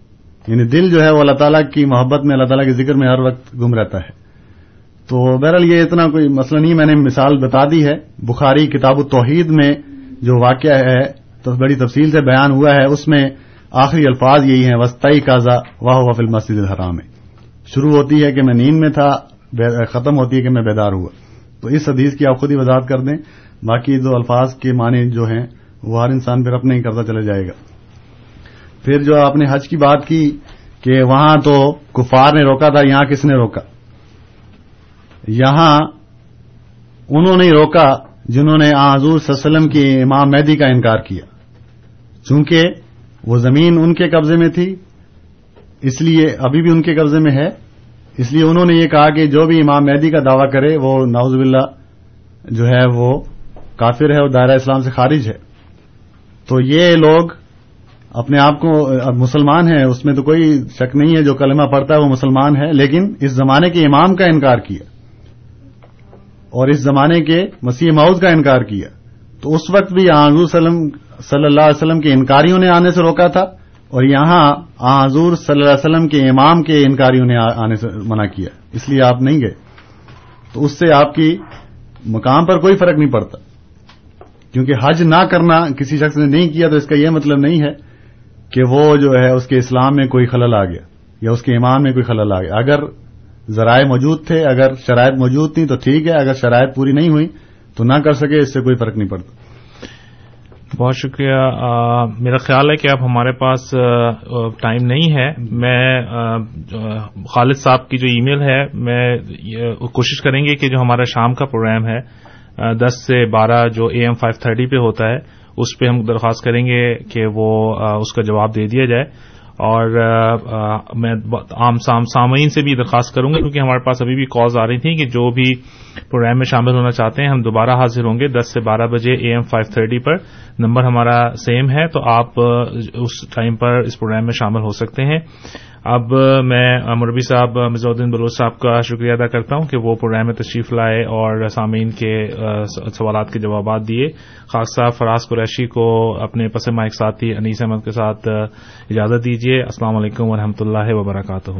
یعنی دل جو ہے وہ اللہ تعالیٰ کی محبت میں، اللہ تعالیٰ کے ذکر میں ہر وقت گم رہتا ہے۔ تو بہرحال یہ اتنا کوئی مسئلہ نہیں، میں نے مثال بتا دی ہے۔ بخاری کتاب التوحید میں جو واقعہ ہے، تو بڑی تفصیل سے بیان ہوا ہے۔ اس میں آخری الفاظ یہی ہیں وسطی کازا واہ وفل مسجد الحرام۔ میں شروع ہوتی ہے کہ میں نیند میں تھا ختم ہوتی ہے کہ میں بیدار ہوا۔ تو اس حدیث کی آپ خود ہی وضاحت کر دیں۔ باقی دو الفاظ کے معنی جو ہیں، وہ ہر انسان پھر اپنے ہی کرتا چلا جائے گا۔ پھر جو آپ نے حج کی بات کی کہ وہاں تو کفار نے روکا تھا، یہاں کس نے روکا؟ یہاں انہوں نے روکا جنہوں نے حضور صلی اللہ علیہ وسلم کی امام مہدی کا انکار کیا۔ چونکہ وہ زمین ان کے قبضے میں تھی، اس لیے ابھی بھی ان کے قبضے میں ہے۔ اس لیے انہوں نے یہ کہا کہ جو بھی امام مہدی کا دعویٰ کرے، وہ ناؤز باللہ جو ہے وہ کافر ہے اور دائرہ اسلام سے خارج ہے۔ تو یہ لوگ اپنے آپ کو مسلمان ہیں، اس میں تو کوئی شک نہیں ہے، جو کلمہ پڑتا ہے وہ مسلمان ہے، لیکن اس زمانے کے امام کا انکار کیا، اور اس زمانے کے مسیح ماؤد کا انکار کیا۔ تو اس وقت بھی حضور صلی اللہ علیہ وسلم کے انکاریوں نے آنے سے روکا تھا، اور یہاں حضور صلی اللہ علیہ وسلم کے امام کے انکاریوں نے آنے سے منع کیا۔ اس لیے آپ نہیں گئے۔ تو اس سے آپ کی مقام پر کوئی فرق نہیں پڑتا۔ کیونکہ حج نہ کرنا کسی شخص نے نہیں کیا تو اس کا یہ مطلب نہیں ہے کہ وہ جو ہے اس کے اسلام میں کوئی خلل آ گیا یا اس کے ایمان میں کوئی خلل آ گیا۔ اگر ذرائع موجود تھے اگر شرائط موجود تھیں تو ٹھیک ہے اگر شرائط پوری نہیں ہوئی تو نہ کر سکے اس سے کوئی فرق نہیں پڑتا۔ بہت شکریہ۔ آ, میرا خیال ہے کہ اب ہمارے پاس ٹائم نہیں ہے۔ میں خالد صاحب کی جو ای میل ہے میں کوشش کریں گے کہ جو ہمارا شام کا پروگرام ہے دس سے بارہ جو اے ایم فائیو تھرٹی پہ ہوتا ہے اس پہ ہم درخواست کریں گے کہ وہ اس کا جواب دے دیا جائے۔ اور میں عام سامعین سے بھی درخواست کروں گا، کیونکہ ہمارے پاس ابھی بھی کالز آ رہی تھیں کہ جو بھی پروگرام میں شامل ہونا چاہتے ہیں، ہم دوبارہ حاضر ہوں گے دس سے بارہ بجے اے ایم فائیو تھرٹی پر۔ نمبر ہمارا سیم ہے، تو آپ اس ٹائم پر اس پروگرام میں شامل ہو سکتے ہیں۔ اب میں مربی صاحب مزہ الدین بلوچ صاحب کا شکریہ ادا کرتا ہوں کہ وہ پروگرام میں تشریف لائے اور سامعین کے سوالات کے جوابات دیے۔ خاص صاحب، فراز قریشی کو اپنے پسمائک ساتھی انیس احمد کے ساتھ اجازت دیجیے۔ السلام علیکم و اللہ وبرکاتہ۔